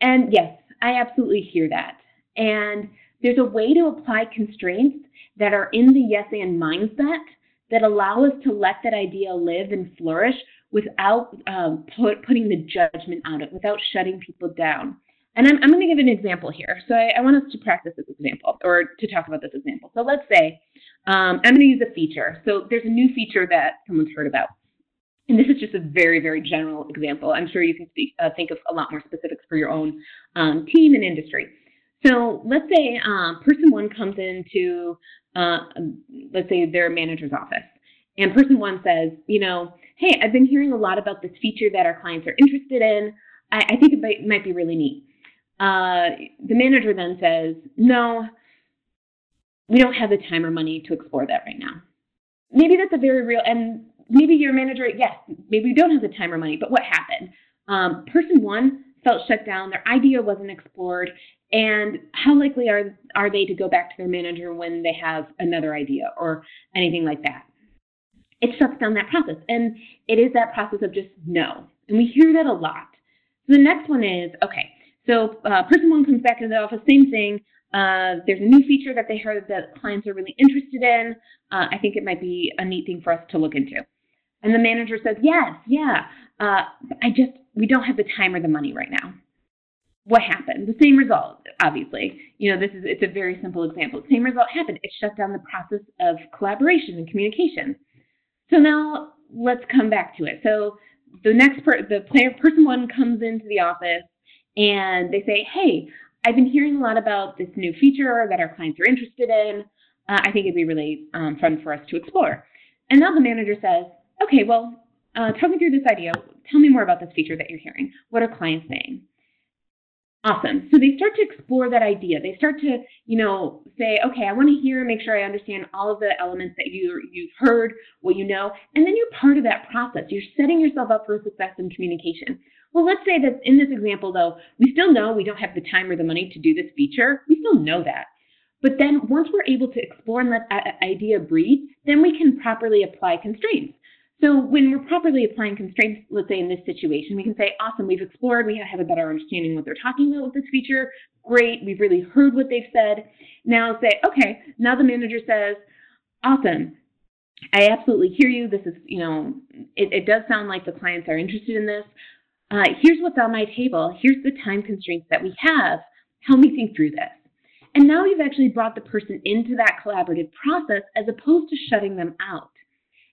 And yes, I absolutely hear that. And there's a way to apply constraints that are in the yes and mindset that allow us to let that idea live and flourish without um, put, putting the judgment on it, without shutting people down. And I'm, I'm going to give an example here. So I, I, want us to practice this example or to talk about this example. So let's say um, I'm going to use a feature. So there's a new feature that someone's heard about. And this is just a very, very general example. I'm sure you can speak, uh, think of a lot more specifics for your own um, team and industry. So let's say um, person one comes into, uh, let's say their manager's office, and person one says, you know, hey, I've been hearing a lot about this feature that our clients are interested in. I, I think it might, might, be really neat. Uh, the manager then says, no, we don't have the time or money to explore that right now. Maybe that's a very real, and maybe your manager, yes, maybe you don't have the time or money, but what happened? Um, person one felt shut down, their idea wasn't explored, and how likely are are they to go back to their manager when they have another idea or anything like that? It shuts down that process, and it is that process of just no, and we hear that a lot. So the next one is okay. So uh, person one comes back into the office, same thing. Uh, there's a new feature that they heard that clients are really interested in. Uh, I think it might be a neat thing for us to look into. And the manager says, yes, yeah, uh, I just, we don't have the time or the money right now. What happened? The same result, obviously. You know, this is, it's a very simple example. Same result happened. It shut down the process of collaboration and communication. So now let's come back to it. So the next per, the player, person one comes into the office and they say, hey, I've been hearing a lot about this new feature that our clients are interested in. Uh, I think it'd be really um, fun for us to explore. And now the manager says, okay, well, uh, talk me through this idea. Tell me more about this feature that you're hearing. What are clients saying? Awesome. So they start to explore that idea. They start to, you know, say, okay, I want to hear and make sure I understand all of the elements that you you've heard, what you know, and then you're part of that process. You're setting yourself up for success in communication. Well, let's say that in this example, though, we still know we don't have the time or the money to do this feature. We still know that. But then once we're able to explore and let that idea breathe, then we can properly apply constraints. So when we're properly applying constraints, let's say in this situation, we can say, awesome, we've explored, we have a better understanding what they're talking about with this feature. Great, we've really heard what they've said. Now say, okay, now the manager says, awesome, I absolutely hear you. This is, you know, it, it does sound like the clients are interested in this. Uh, here's what's on my table. Here's the time constraints that we have. Help me think through this. And now you've actually brought the person into that collaborative process as opposed to shutting them out.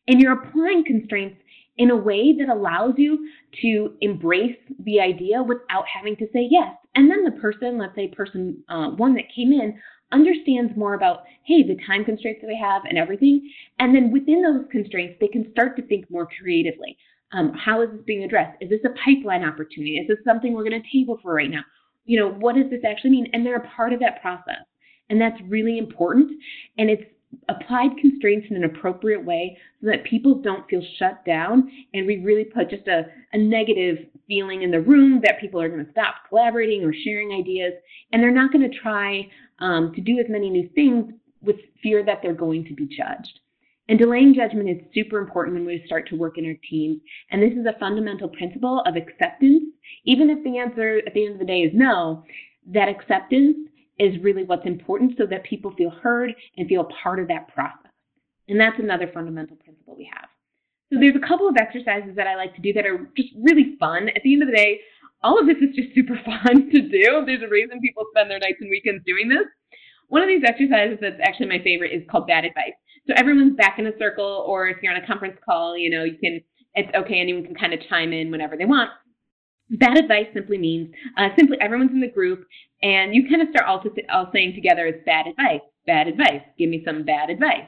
And you're applying constraints in a way that allows you to embrace the idea without having to say yes. And then the person, let's say person uh, one that came in, understands more about, hey, the time constraints that they have and everything. And then within those constraints, they can start to think more creatively. Um, how is this being addressed? Is this a pipeline opportunity? Is this something we're going to table for right now? You know, what does this actually mean? And they're a part of that process. And that's really important. And it's applied constraints in an appropriate way so that people don't feel shut down and we really put just a, a negative feeling in the room that people are going to stop collaborating or sharing ideas and they're not going to try um, to do as many new things with fear that they're going to be judged. And delaying judgment is super important when we start to work in our teams. And this is a fundamental principle of acceptance. Even if the answer at the end of the day is no, that acceptance is really what's important so that people feel heard and feel part of that process. And that's another fundamental principle we have. So there's a couple of exercises that I like to do that are just really fun. At the end of the day, all of this is just super fun to do. There's a reason people spend their nights and weekends doing this. One of these exercises that's actually my favorite is called bad advice. So everyone's back in a circle, or if you're on a conference call, you know, you can, it's okay, anyone can kind of chime in whenever they want. Bad advice simply means uh, simply everyone's in the group and you kind of start all, to, all saying together it's bad advice, bad advice, give me some bad advice.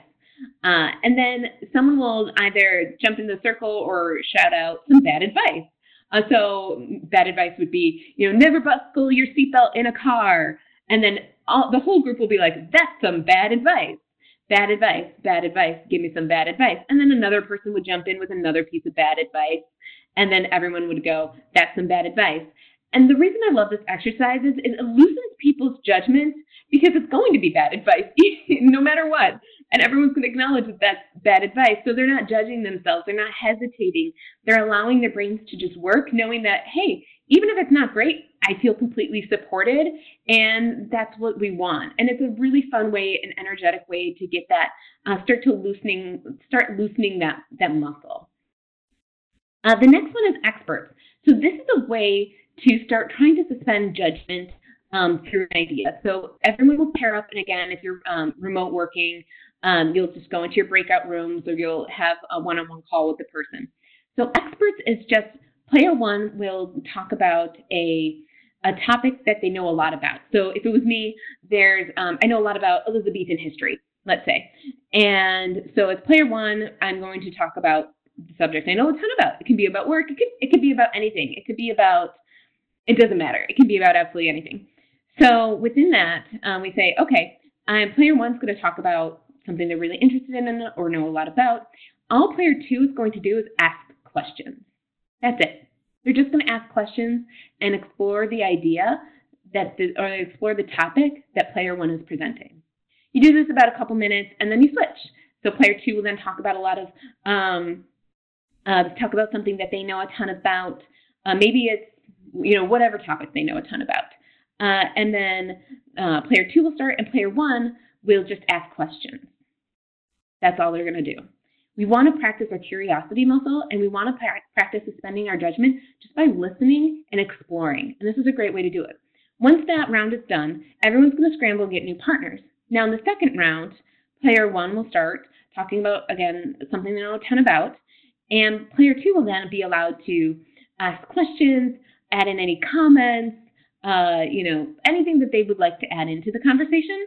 Uh, and then someone will either jump in the circle or shout out some bad advice. Uh, so bad advice would be, you know, never buckle your seatbelt in a car. And then all, the whole group will be like, that's some bad advice. Bad advice, bad advice, give me some bad advice. And then another person would jump in with another piece of bad advice. And then everyone would go, that's some bad advice. And the reason I love this exercise is it loosens people's judgment because it's going to be bad advice, no matter what. And everyone's going to acknowledge that that's bad advice. So they're not judging themselves. They're not hesitating. They're allowing their brains to just work, knowing that, hey, even if it's not great, I feel completely supported. And that's what we want. And it's a really fun way, an energetic way to get that, uh, start to loosening, start loosening that, that muscle. Uh, the next one is experts. So this is a way to start trying to suspend judgment um, through an idea. So everyone will pair up, and again, if you're um, remote working, um, you'll just go into your breakout rooms or you'll have a one-on-one call with the person. So experts is just player one will talk about a a topic that they know a lot about. So if it was me, there's um, I know a lot about Elizabethan history, let's say, and so as player one, I'm going to talk about the subject I know a ton about. It can be about work. It could it could be about anything. It could be about it doesn't matter. It can be about absolutely anything. So within that, um, we say, okay, um, player one's going to talk about something they're really interested in or know a lot about. All player two is going to do is ask questions. That's it. They're just going to ask questions and explore the idea that the, or explore the topic that player one is presenting. You do this about a couple minutes and then you switch. So player two will then talk about a lot of um, uh, talk about something that they know a ton about. Uh, maybe it's you know, whatever topic they know a ton about. Uh, and then uh, player two will start, and player one will just ask questions. That's all they're going to do. We want to practice our curiosity muscle, and we want to pra- practice suspending our judgment just by listening and exploring. And this is a great way to do it. Once that round is done, everyone's going to scramble and get new partners. Now, in the second round, player one will start talking about, again, something they know a ton about, and player two will then be allowed to ask questions, add in any comments, uh, you know, anything that they would like to add into the conversation.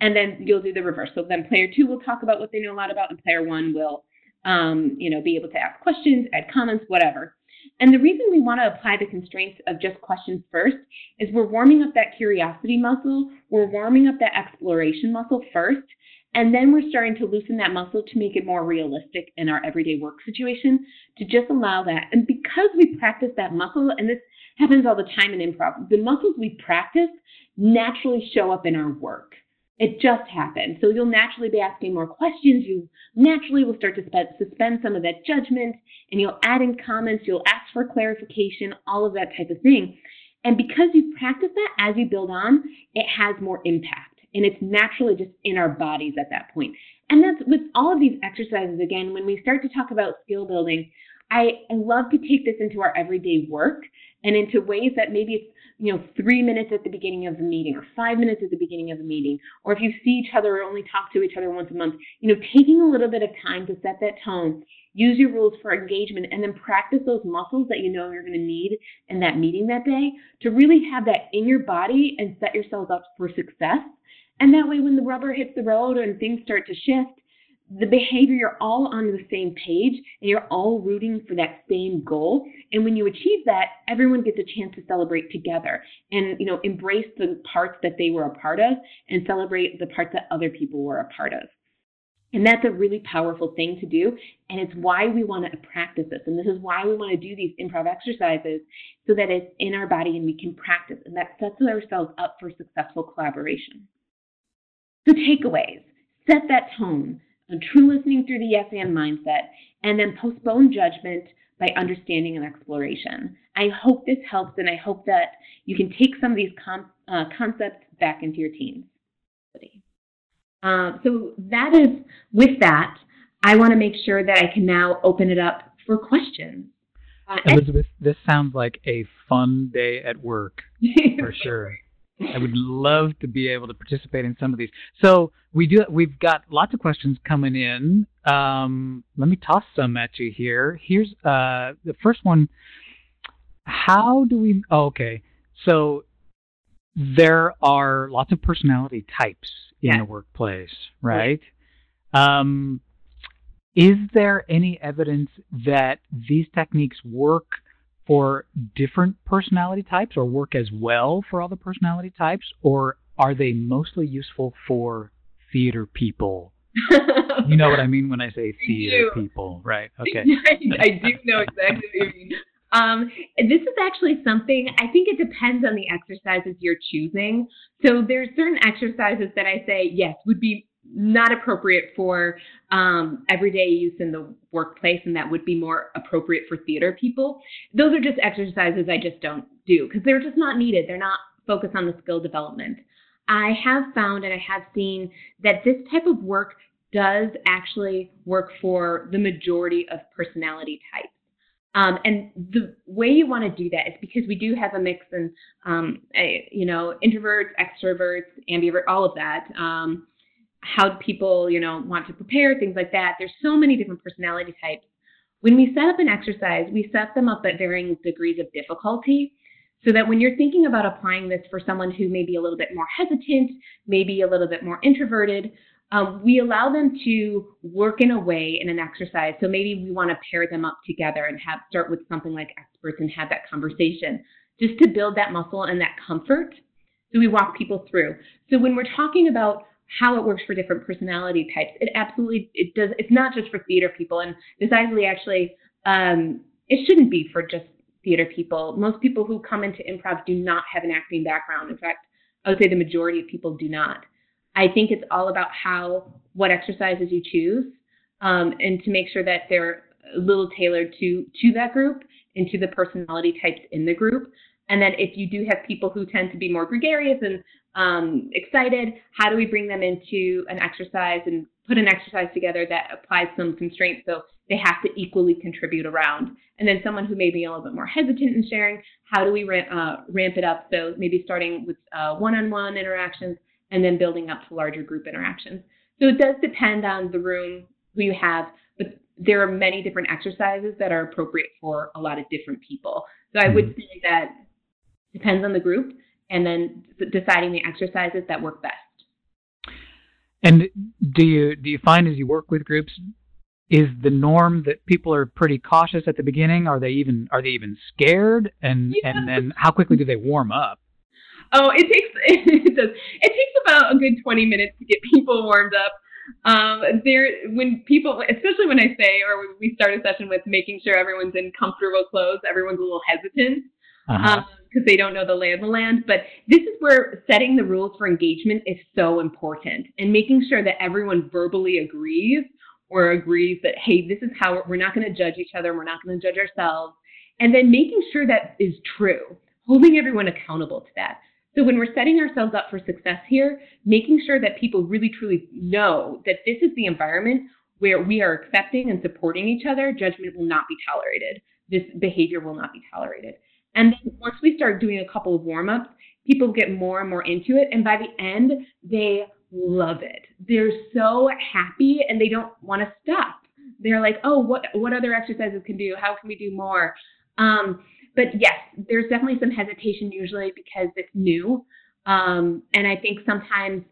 And then you'll do the reverse. So then player two will talk about what they know a lot about, and player one will, um, you know, be able to ask questions, add comments, whatever. And the reason we want to apply the constraints of just questions first is we're warming up that curiosity muscle, we're warming up that exploration muscle first, and then we're starting to loosen that muscle to make it more realistic in our everyday work situation to just allow that. And because we practice that muscle, and this happens all the time in improv, the muscles we practice naturally show up in our work. It just happens. So you'll naturally be asking more questions. You naturally will start to suspend some of that judgment and you'll add in comments. You'll ask for clarification, all of that type of thing. And because you practice that as you build on, it has more impact. And it's naturally just in our bodies at that point. And that's with all of these exercises, again, when we start to talk about skill building, I, I love to take this into our everyday work and into ways that maybe it's you know, three minutes at the beginning of the meeting or five minutes at the beginning of the meeting, or if you see each other or only talk to each other once a month, you know, taking a little bit of time to set that tone, use your rules for engagement, and then practice those muscles that you know you're going to need in that meeting that day to really have that in your body and set yourselves up for success. And that way, when the rubber hits the road and things start to shift, the behavior, you're all on the same page and you're all rooting for that same goal. And when you achieve that, everyone gets a chance to celebrate together and, you know, embrace the parts that they were a part of and celebrate the parts that other people were a part of. And that's a really powerful thing to do. And it's why we want to practice this. And this is why we want to do these improv exercises so that it's in our body and we can practice. And that sets ourselves up for successful collaboration. So, takeaways set that tone and true listening through the yes and mindset, and then postpone judgment by understanding and exploration. I hope this helps, and I hope that you can take some of these com- uh, concepts back into your teams. Uh, so that is with that. I want to make sure that I can now open it up for questions. Uh, Elizabeth, this sounds like a fun day at work for sure. I would love to be able to participate in some of these. So we do. We've got lots of questions coming in. Um, let me toss some at you here. Here's uh, the first one. How do we? Oh, okay. So there are lots of personality types in the workplace, right? Um, is there any evidence that these techniques work for different personality types or work as well for all the personality types, or are they mostly useful for theater people? you know what I mean when I say theater people, right? Okay. I, I do know exactly what you mean. Um, this is actually something I think it depends on the exercises you're choosing. So there's certain exercises that I say yes would be not appropriate for um, everyday use in the workplace, and that would be more appropriate for theater people. Those are just exercises I just don't do because they're just not needed. They're not focused on the skill development. I have found and I have seen that this type of work does actually work for the majority of personality types. Um, and the way you want to do that is because we do have a mix and um, you know, introverts, extroverts, ambivert, all of that. Um, how people, you know, want to prepare, things like that. There's so many different personality types. When we set up an exercise, we set them up at varying degrees of difficulty so that when you're thinking about applying this for someone who may be a little bit more hesitant, maybe a little bit more introverted, um, we allow them to work in a way in an exercise. So maybe we want to pair them up together and have start with something like experts and have that conversation just to build that muscle and that comfort. So we walk people through. So when we're talking about how it works for different personality types. It absolutely it does. It's not just for theater people, and decidedly actually um, it shouldn't be for just theater people. Most people who come into improv do not have an acting background. In fact, I would say the majority of people do not. I think it's all about how what exercises you choose, um, and to make sure that they're a little tailored to to that group and to the personality types in the group. And then if you do have people who tend to be more gregarious and um, excited. How do we bring them into an exercise and put an exercise together that applies some constraints so they have to equally contribute around? And then someone who may be a little bit more hesitant in sharing, how do we ramp, uh, ramp it up? So maybe starting with uh, one-on-one interactions and then building up to larger group interactions. So it does depend on the room who you have, but there are many different exercises that are appropriate for a lot of different people. So I would mm-hmm. say that depends on the group and then deciding the exercises that work best. And do you do you find as you work with groups, is the norm that people are pretty cautious at the beginning? Are they even are they even scared? And yeah. and then how quickly do they warm up? Oh, it takes it does it takes about a good twenty minutes to get people warmed up. Um, there when people, especially when I say or we start a session with making sure everyone's in comfortable clothes, everyone's a little hesitant because uh-huh. um, they don't know the lay of the land. But this is where setting the rules for engagement is so important, and making sure that everyone verbally agrees or agrees that, hey, this is how we're not going to judge each other, we're not going to judge ourselves. And then making sure that is true, holding everyone accountable to that. So when we're setting ourselves up for success here, making sure that people really truly know that this is the environment where we are accepting and supporting each other, judgment will not be tolerated. This behavior will not be tolerated. And then once we start doing a couple of warm ups, people get more and more into it. And by the end, they love it. They're so happy and they don't want to stop. They're like, oh, what what other exercises can do? How can we do more? Um, but yes, there's definitely some hesitation usually because it's new. Um, and I think sometimes,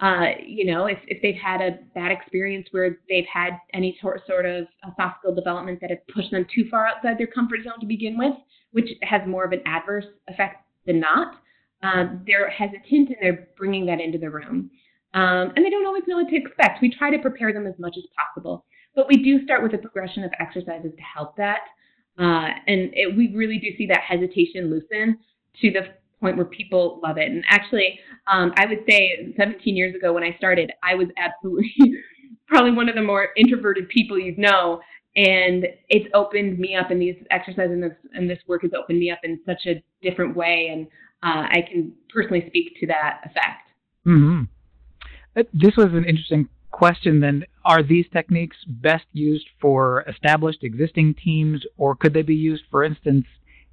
uh, you know, if, if they've had a bad experience where they've had any sort sort of soft skill development that has pushed them too far outside their comfort zone to begin with, which has more of an adverse effect than not, uh, they're hesitant and they're bringing that into the room. Um, and they don't always know what to expect. We try to prepare them as much as possible, but we do start with a progression of exercises to help that. Uh, and it, we really do see that hesitation loosen to the point where people love it. And actually, um, I would say 17 years ago when I started, I was absolutely probably one of the more introverted people you'd know. And it's opened me up, and these exercises and this, and this work has opened me up in such a different way. And uh, I can personally speak to that effect. Mm-hmm. Uh, this was an interesting question then. Are these techniques best used for established existing teams, or could they be used, for instance,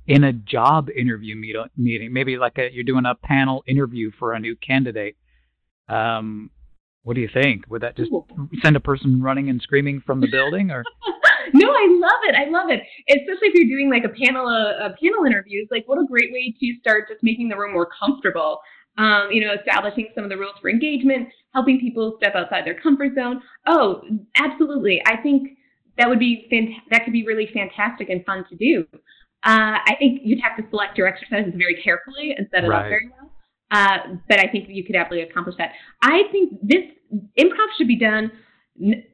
in a job interview meet- meeting? Maybe like a, you're doing a panel interview for a new candidate. Um, what do you think? Would that just send a person running and screaming from the building, or? no, I love it. I love it, especially if you're doing like a panel, uh, a panel interviews. Like, what a great way to start just making the room more comfortable um, you know, establishing some of the rules for engagement, helping people step outside their comfort zone. Oh, absolutely. I think that would be fant- that could be really fantastic and fun to do. Uh, I think you'd have to select your exercises very carefully and set it right. up very well. Uh, but I think you could absolutely accomplish that. I think this improv should be done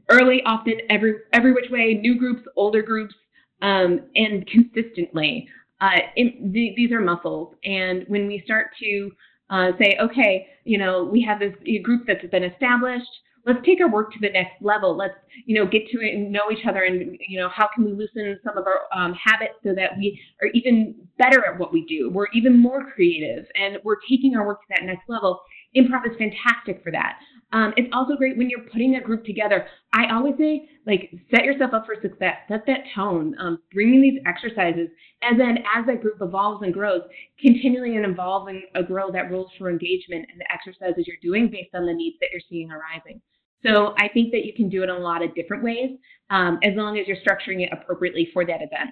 early, often, every every which way, new groups, older groups, um, and consistently. Uh, in, th- these are muscles, and when we start to uh, say, okay, you know, we have this group that's been established. Let's take our work to the next level. Let's, you know, get to know each other, and you know, how can we loosen some of our um, habits so that we are even better at what we do? We're even more creative, and we're taking our work to that next level. Improv is fantastic for that. Um, it's also great when you're putting a group together. I always say, like, set yourself up for success. Set that tone. Um, bringing these exercises, and then as that group evolves and grows, continually and evolving a grow that rules for engagement and the exercises you're doing based on the needs that you're seeing arising. So I think that you can do it in a lot of different ways, um, as long as you're structuring it appropriately for that event.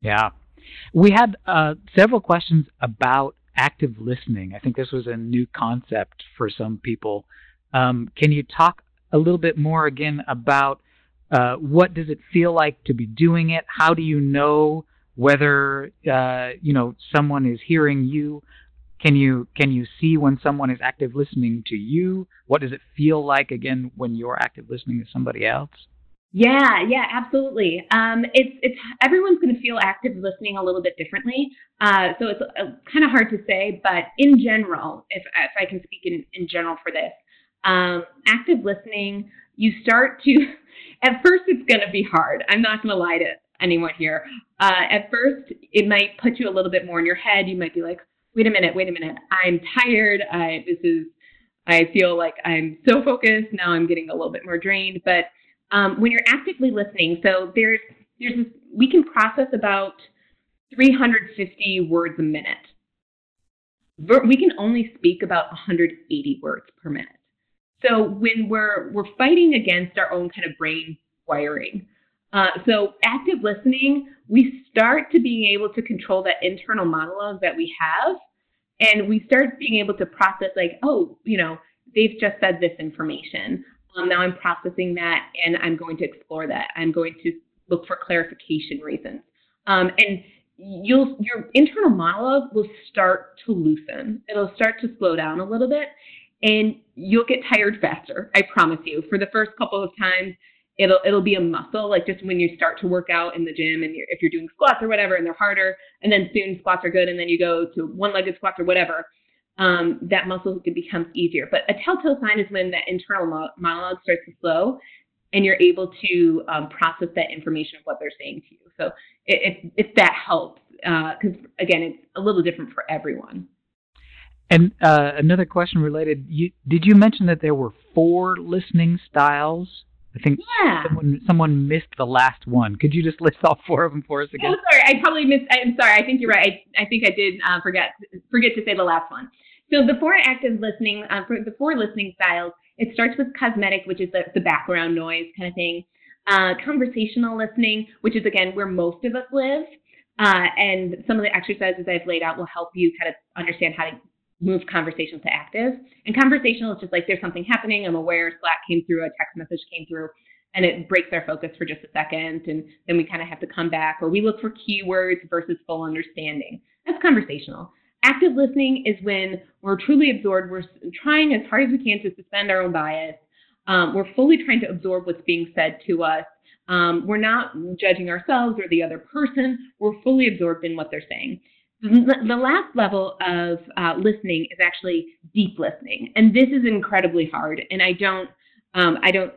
Yeah, we had uh, several questions about active listening. I think this was a new concept for some people. Um, can you talk a little bit more again about uh, what does it feel like to be doing it? How do you know whether uh, you know someone is hearing you? Can you can you see when someone is active listening to you? What does it feel like again when you're active listening to somebody else? Yeah, yeah, absolutely. Um, it's it's everyone's going to feel active listening a little bit differently. Uh, so it's uh, kind of hard to say, but in general, if if I can speak in in general for this, um, active listening, you start to, at first, it's going to be hard. I'm not going to lie to anyone here. Uh, at first, it might put you a little bit more in your head. You might be like, wait a minute, wait a minute. I'm tired. I, this is, I feel like I'm so focused. Now I'm getting a little bit more drained. But um, when you're actively listening, so there's, there's this, we can process about 350 words a minute. We can only speak about 180 words per minute. So when we're we're fighting against our own kind of brain wiring, uh, so active listening, we start to being able to control that internal monologue that we have, and we start being able to process like, oh, you know, they've just said this information. Um, now I'm processing that and I'm going to explore that. I'm going to look for clarification reasons. Um, and you'll your internal monologue will start to loosen. It'll start to slow down a little bit and you'll get tired faster. I promise you. For the first couple of times, it'll it'll be a muscle like just when you start to work out in the gym and you're, if you're doing squats or whatever and they're harder and then soon squats are good and then you go to one-legged squats or whatever um, that muscle becomes easier. But a telltale sign is when that internal monologue starts to slow and you're able to um, process that information of what they're saying to you. So if, if that helps because uh, again it's a little different for everyone. And uh, another question related you did you mention that there were four listening styles I think yeah. someone someone missed the last one. Could you just list all four of them for us again? Oh, sorry, I probably missed. I'm sorry. I think you're right. I, I think I did uh, forget forget to say the last one. So the four active listening, uh, for the four listening styles, it starts with cosmetic, which is the, the background noise kind of thing. Uh, conversational listening, which is again where most of us live. Uh, and some of the exercises I've laid out will help you kind of understand how to move conversations to active. And conversational is just like there's something happening. I'm aware Slack came through, a text message came through, and it breaks our focus for just a second. And then we kind of have to come back, or we look for keywords versus full understanding. That's conversational. Active listening is when we're truly absorbed. We're trying as hard as we can to suspend our own bias. Um, we're fully trying to absorb what's being said to us. Um, we're not judging ourselves or the other person. We're fully absorbed in what they're saying. The last level of uh, listening is actually deep listening, and this is incredibly hard. And I don't, um, I don't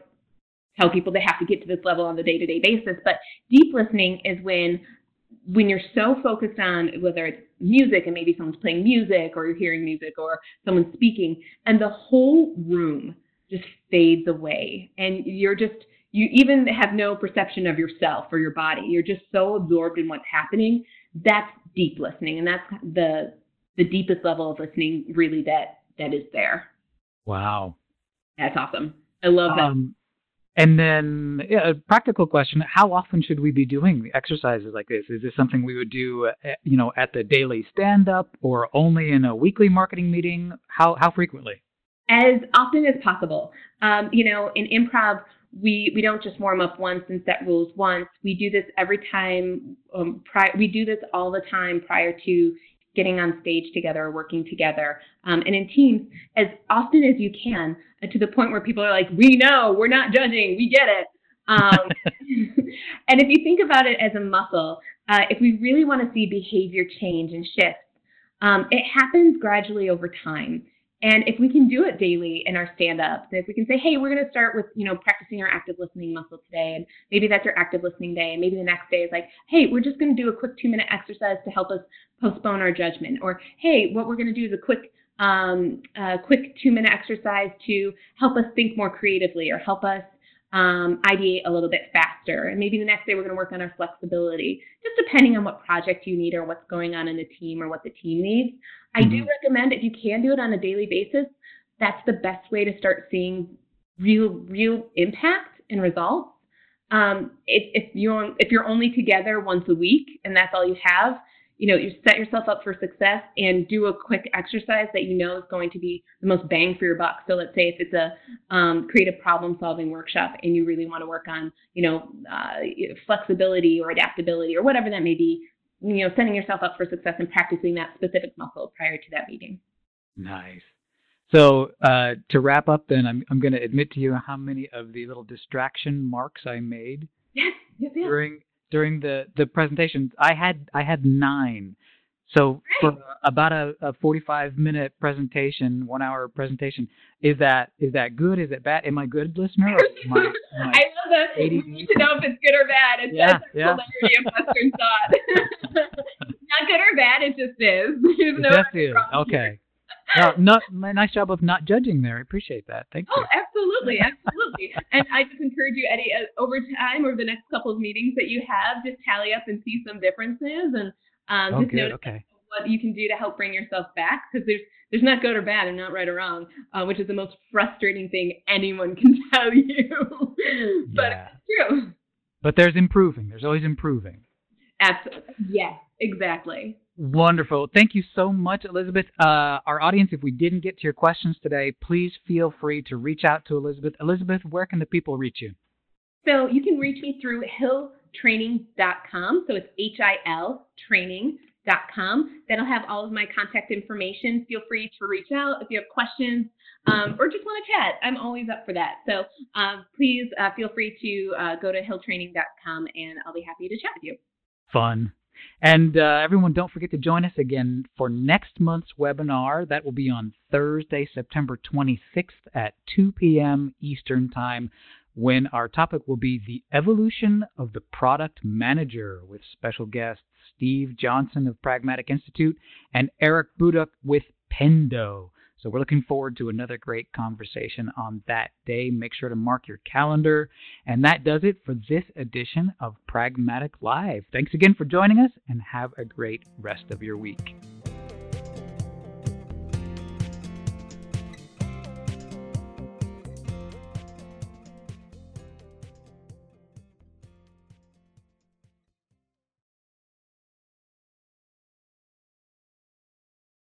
tell people they have to get to this level on a day-to-day basis. But deep listening is when, when you're so focused on whether it's music and maybe someone's playing music, or you're hearing music, or someone's speaking, and the whole room just fades away, and you're just you even have no perception of yourself or your body. You're just so absorbed in what's happening. That's deep listening, and that's the the deepest level of listening really that that is there. Wow, that's awesome. I love that. Um, and then, yeah, a practical question: How often should we be doing exercises like this? Is this something we would do, uh, you know, at the daily stand-up, or only in a weekly marketing meeting? How how frequently? As often as possible. Um, you know, in improv, we we don't just warm up once and set rules once. We do this every time. Um, pri- we do this all the time prior to getting on stage together or working together, um, and in teams as often as you can, uh, to the point where people are like, "We know, we're not judging, we get it." Um, and if you think about it as a muscle, uh, if we really want to see behavior change and shift, um, it happens gradually over time. And if we can do it daily in our stand ups, if we can say, hey, we're going to start with, you know, practicing our active listening muscle today, and maybe that's your active listening day, and maybe the next day is like, hey, we're just going to do a quick two minute exercise to help us postpone our judgment. Or, hey, what we're going to do is a quick, um, a quick two minute exercise to help us think more creatively or help us um, ideate a little bit faster. And maybe the next day we're going to work on our flexibility, just depending on what project you need or what's going on in the team or what the team needs. I do mm-hmm. recommend if you can do it on a daily basis, that's the best way to start seeing real, real impact and results. Um, if, if you're if you're only together once a week and that's all you have, you know, you set yourself up for success and do a quick exercise that you know is going to be the most bang for your buck. So let's say if it's a um, creative problem solving workshop and you really want to work on, you know, uh, flexibility or adaptability or whatever that may be, you know, setting yourself up for success and practicing that specific muscle prior to that meeting. Nice. So uh, to wrap up, then I'm I'm going to admit to you how many of the little distraction marks I made yes, yes, yes. during during the the presentation. I had I had nine. So for about a, a 45 minute presentation, one hour presentation, is that is that good? Is it bad? Am I good, listener? Am I, am I, I love that. You need to know if it's good or bad. It's yeah, yeah. polarity of Western thought. not good or bad. It just is. There's it no just is. Okay. Well, not, nice job of not judging there. I appreciate that. Thank you. Oh, absolutely, absolutely. and I just encourage you, Eddie, uh, over time or the next couple of meetings that you have, just tally up and see some differences and um, oh, just good. okay. what you can do to help bring yourself back because there's there's not good or bad and not right or wrong, uh, which is the most frustrating thing anyone can tell you. but yeah. it's true. But there's improving. There's always improving. Absolutely. Yes, exactly. Wonderful. Thank you so much, Elizabeth. Uh, our audience, if we didn't get to your questions today, please feel free to reach out to Elizabeth. Elizabeth, where can the people reach you? So you can reach me through hilltraining.com. So it's H I L training.com. That'll have all of my contact information. Feel free to reach out if you have questions um, or just want to chat. I'm always up for that. So um, please uh, feel free to uh, go to hilltraining.com and I'll be happy to chat with you. Fun. And uh, everyone, don't forget to join us again for next month's webinar. That will be on Thursday, September 26th at 2 p.m. Eastern Time, when our topic will be the evolution of the product manager with special guests Steve Johnson of Pragmatic Institute and Eric Boduch with Pendo. So we're looking forward to another great conversation on that day. Make sure to mark your calendar. And that does it for this edition of Pragmatic Live. Thanks again for joining us and have a great rest of your week.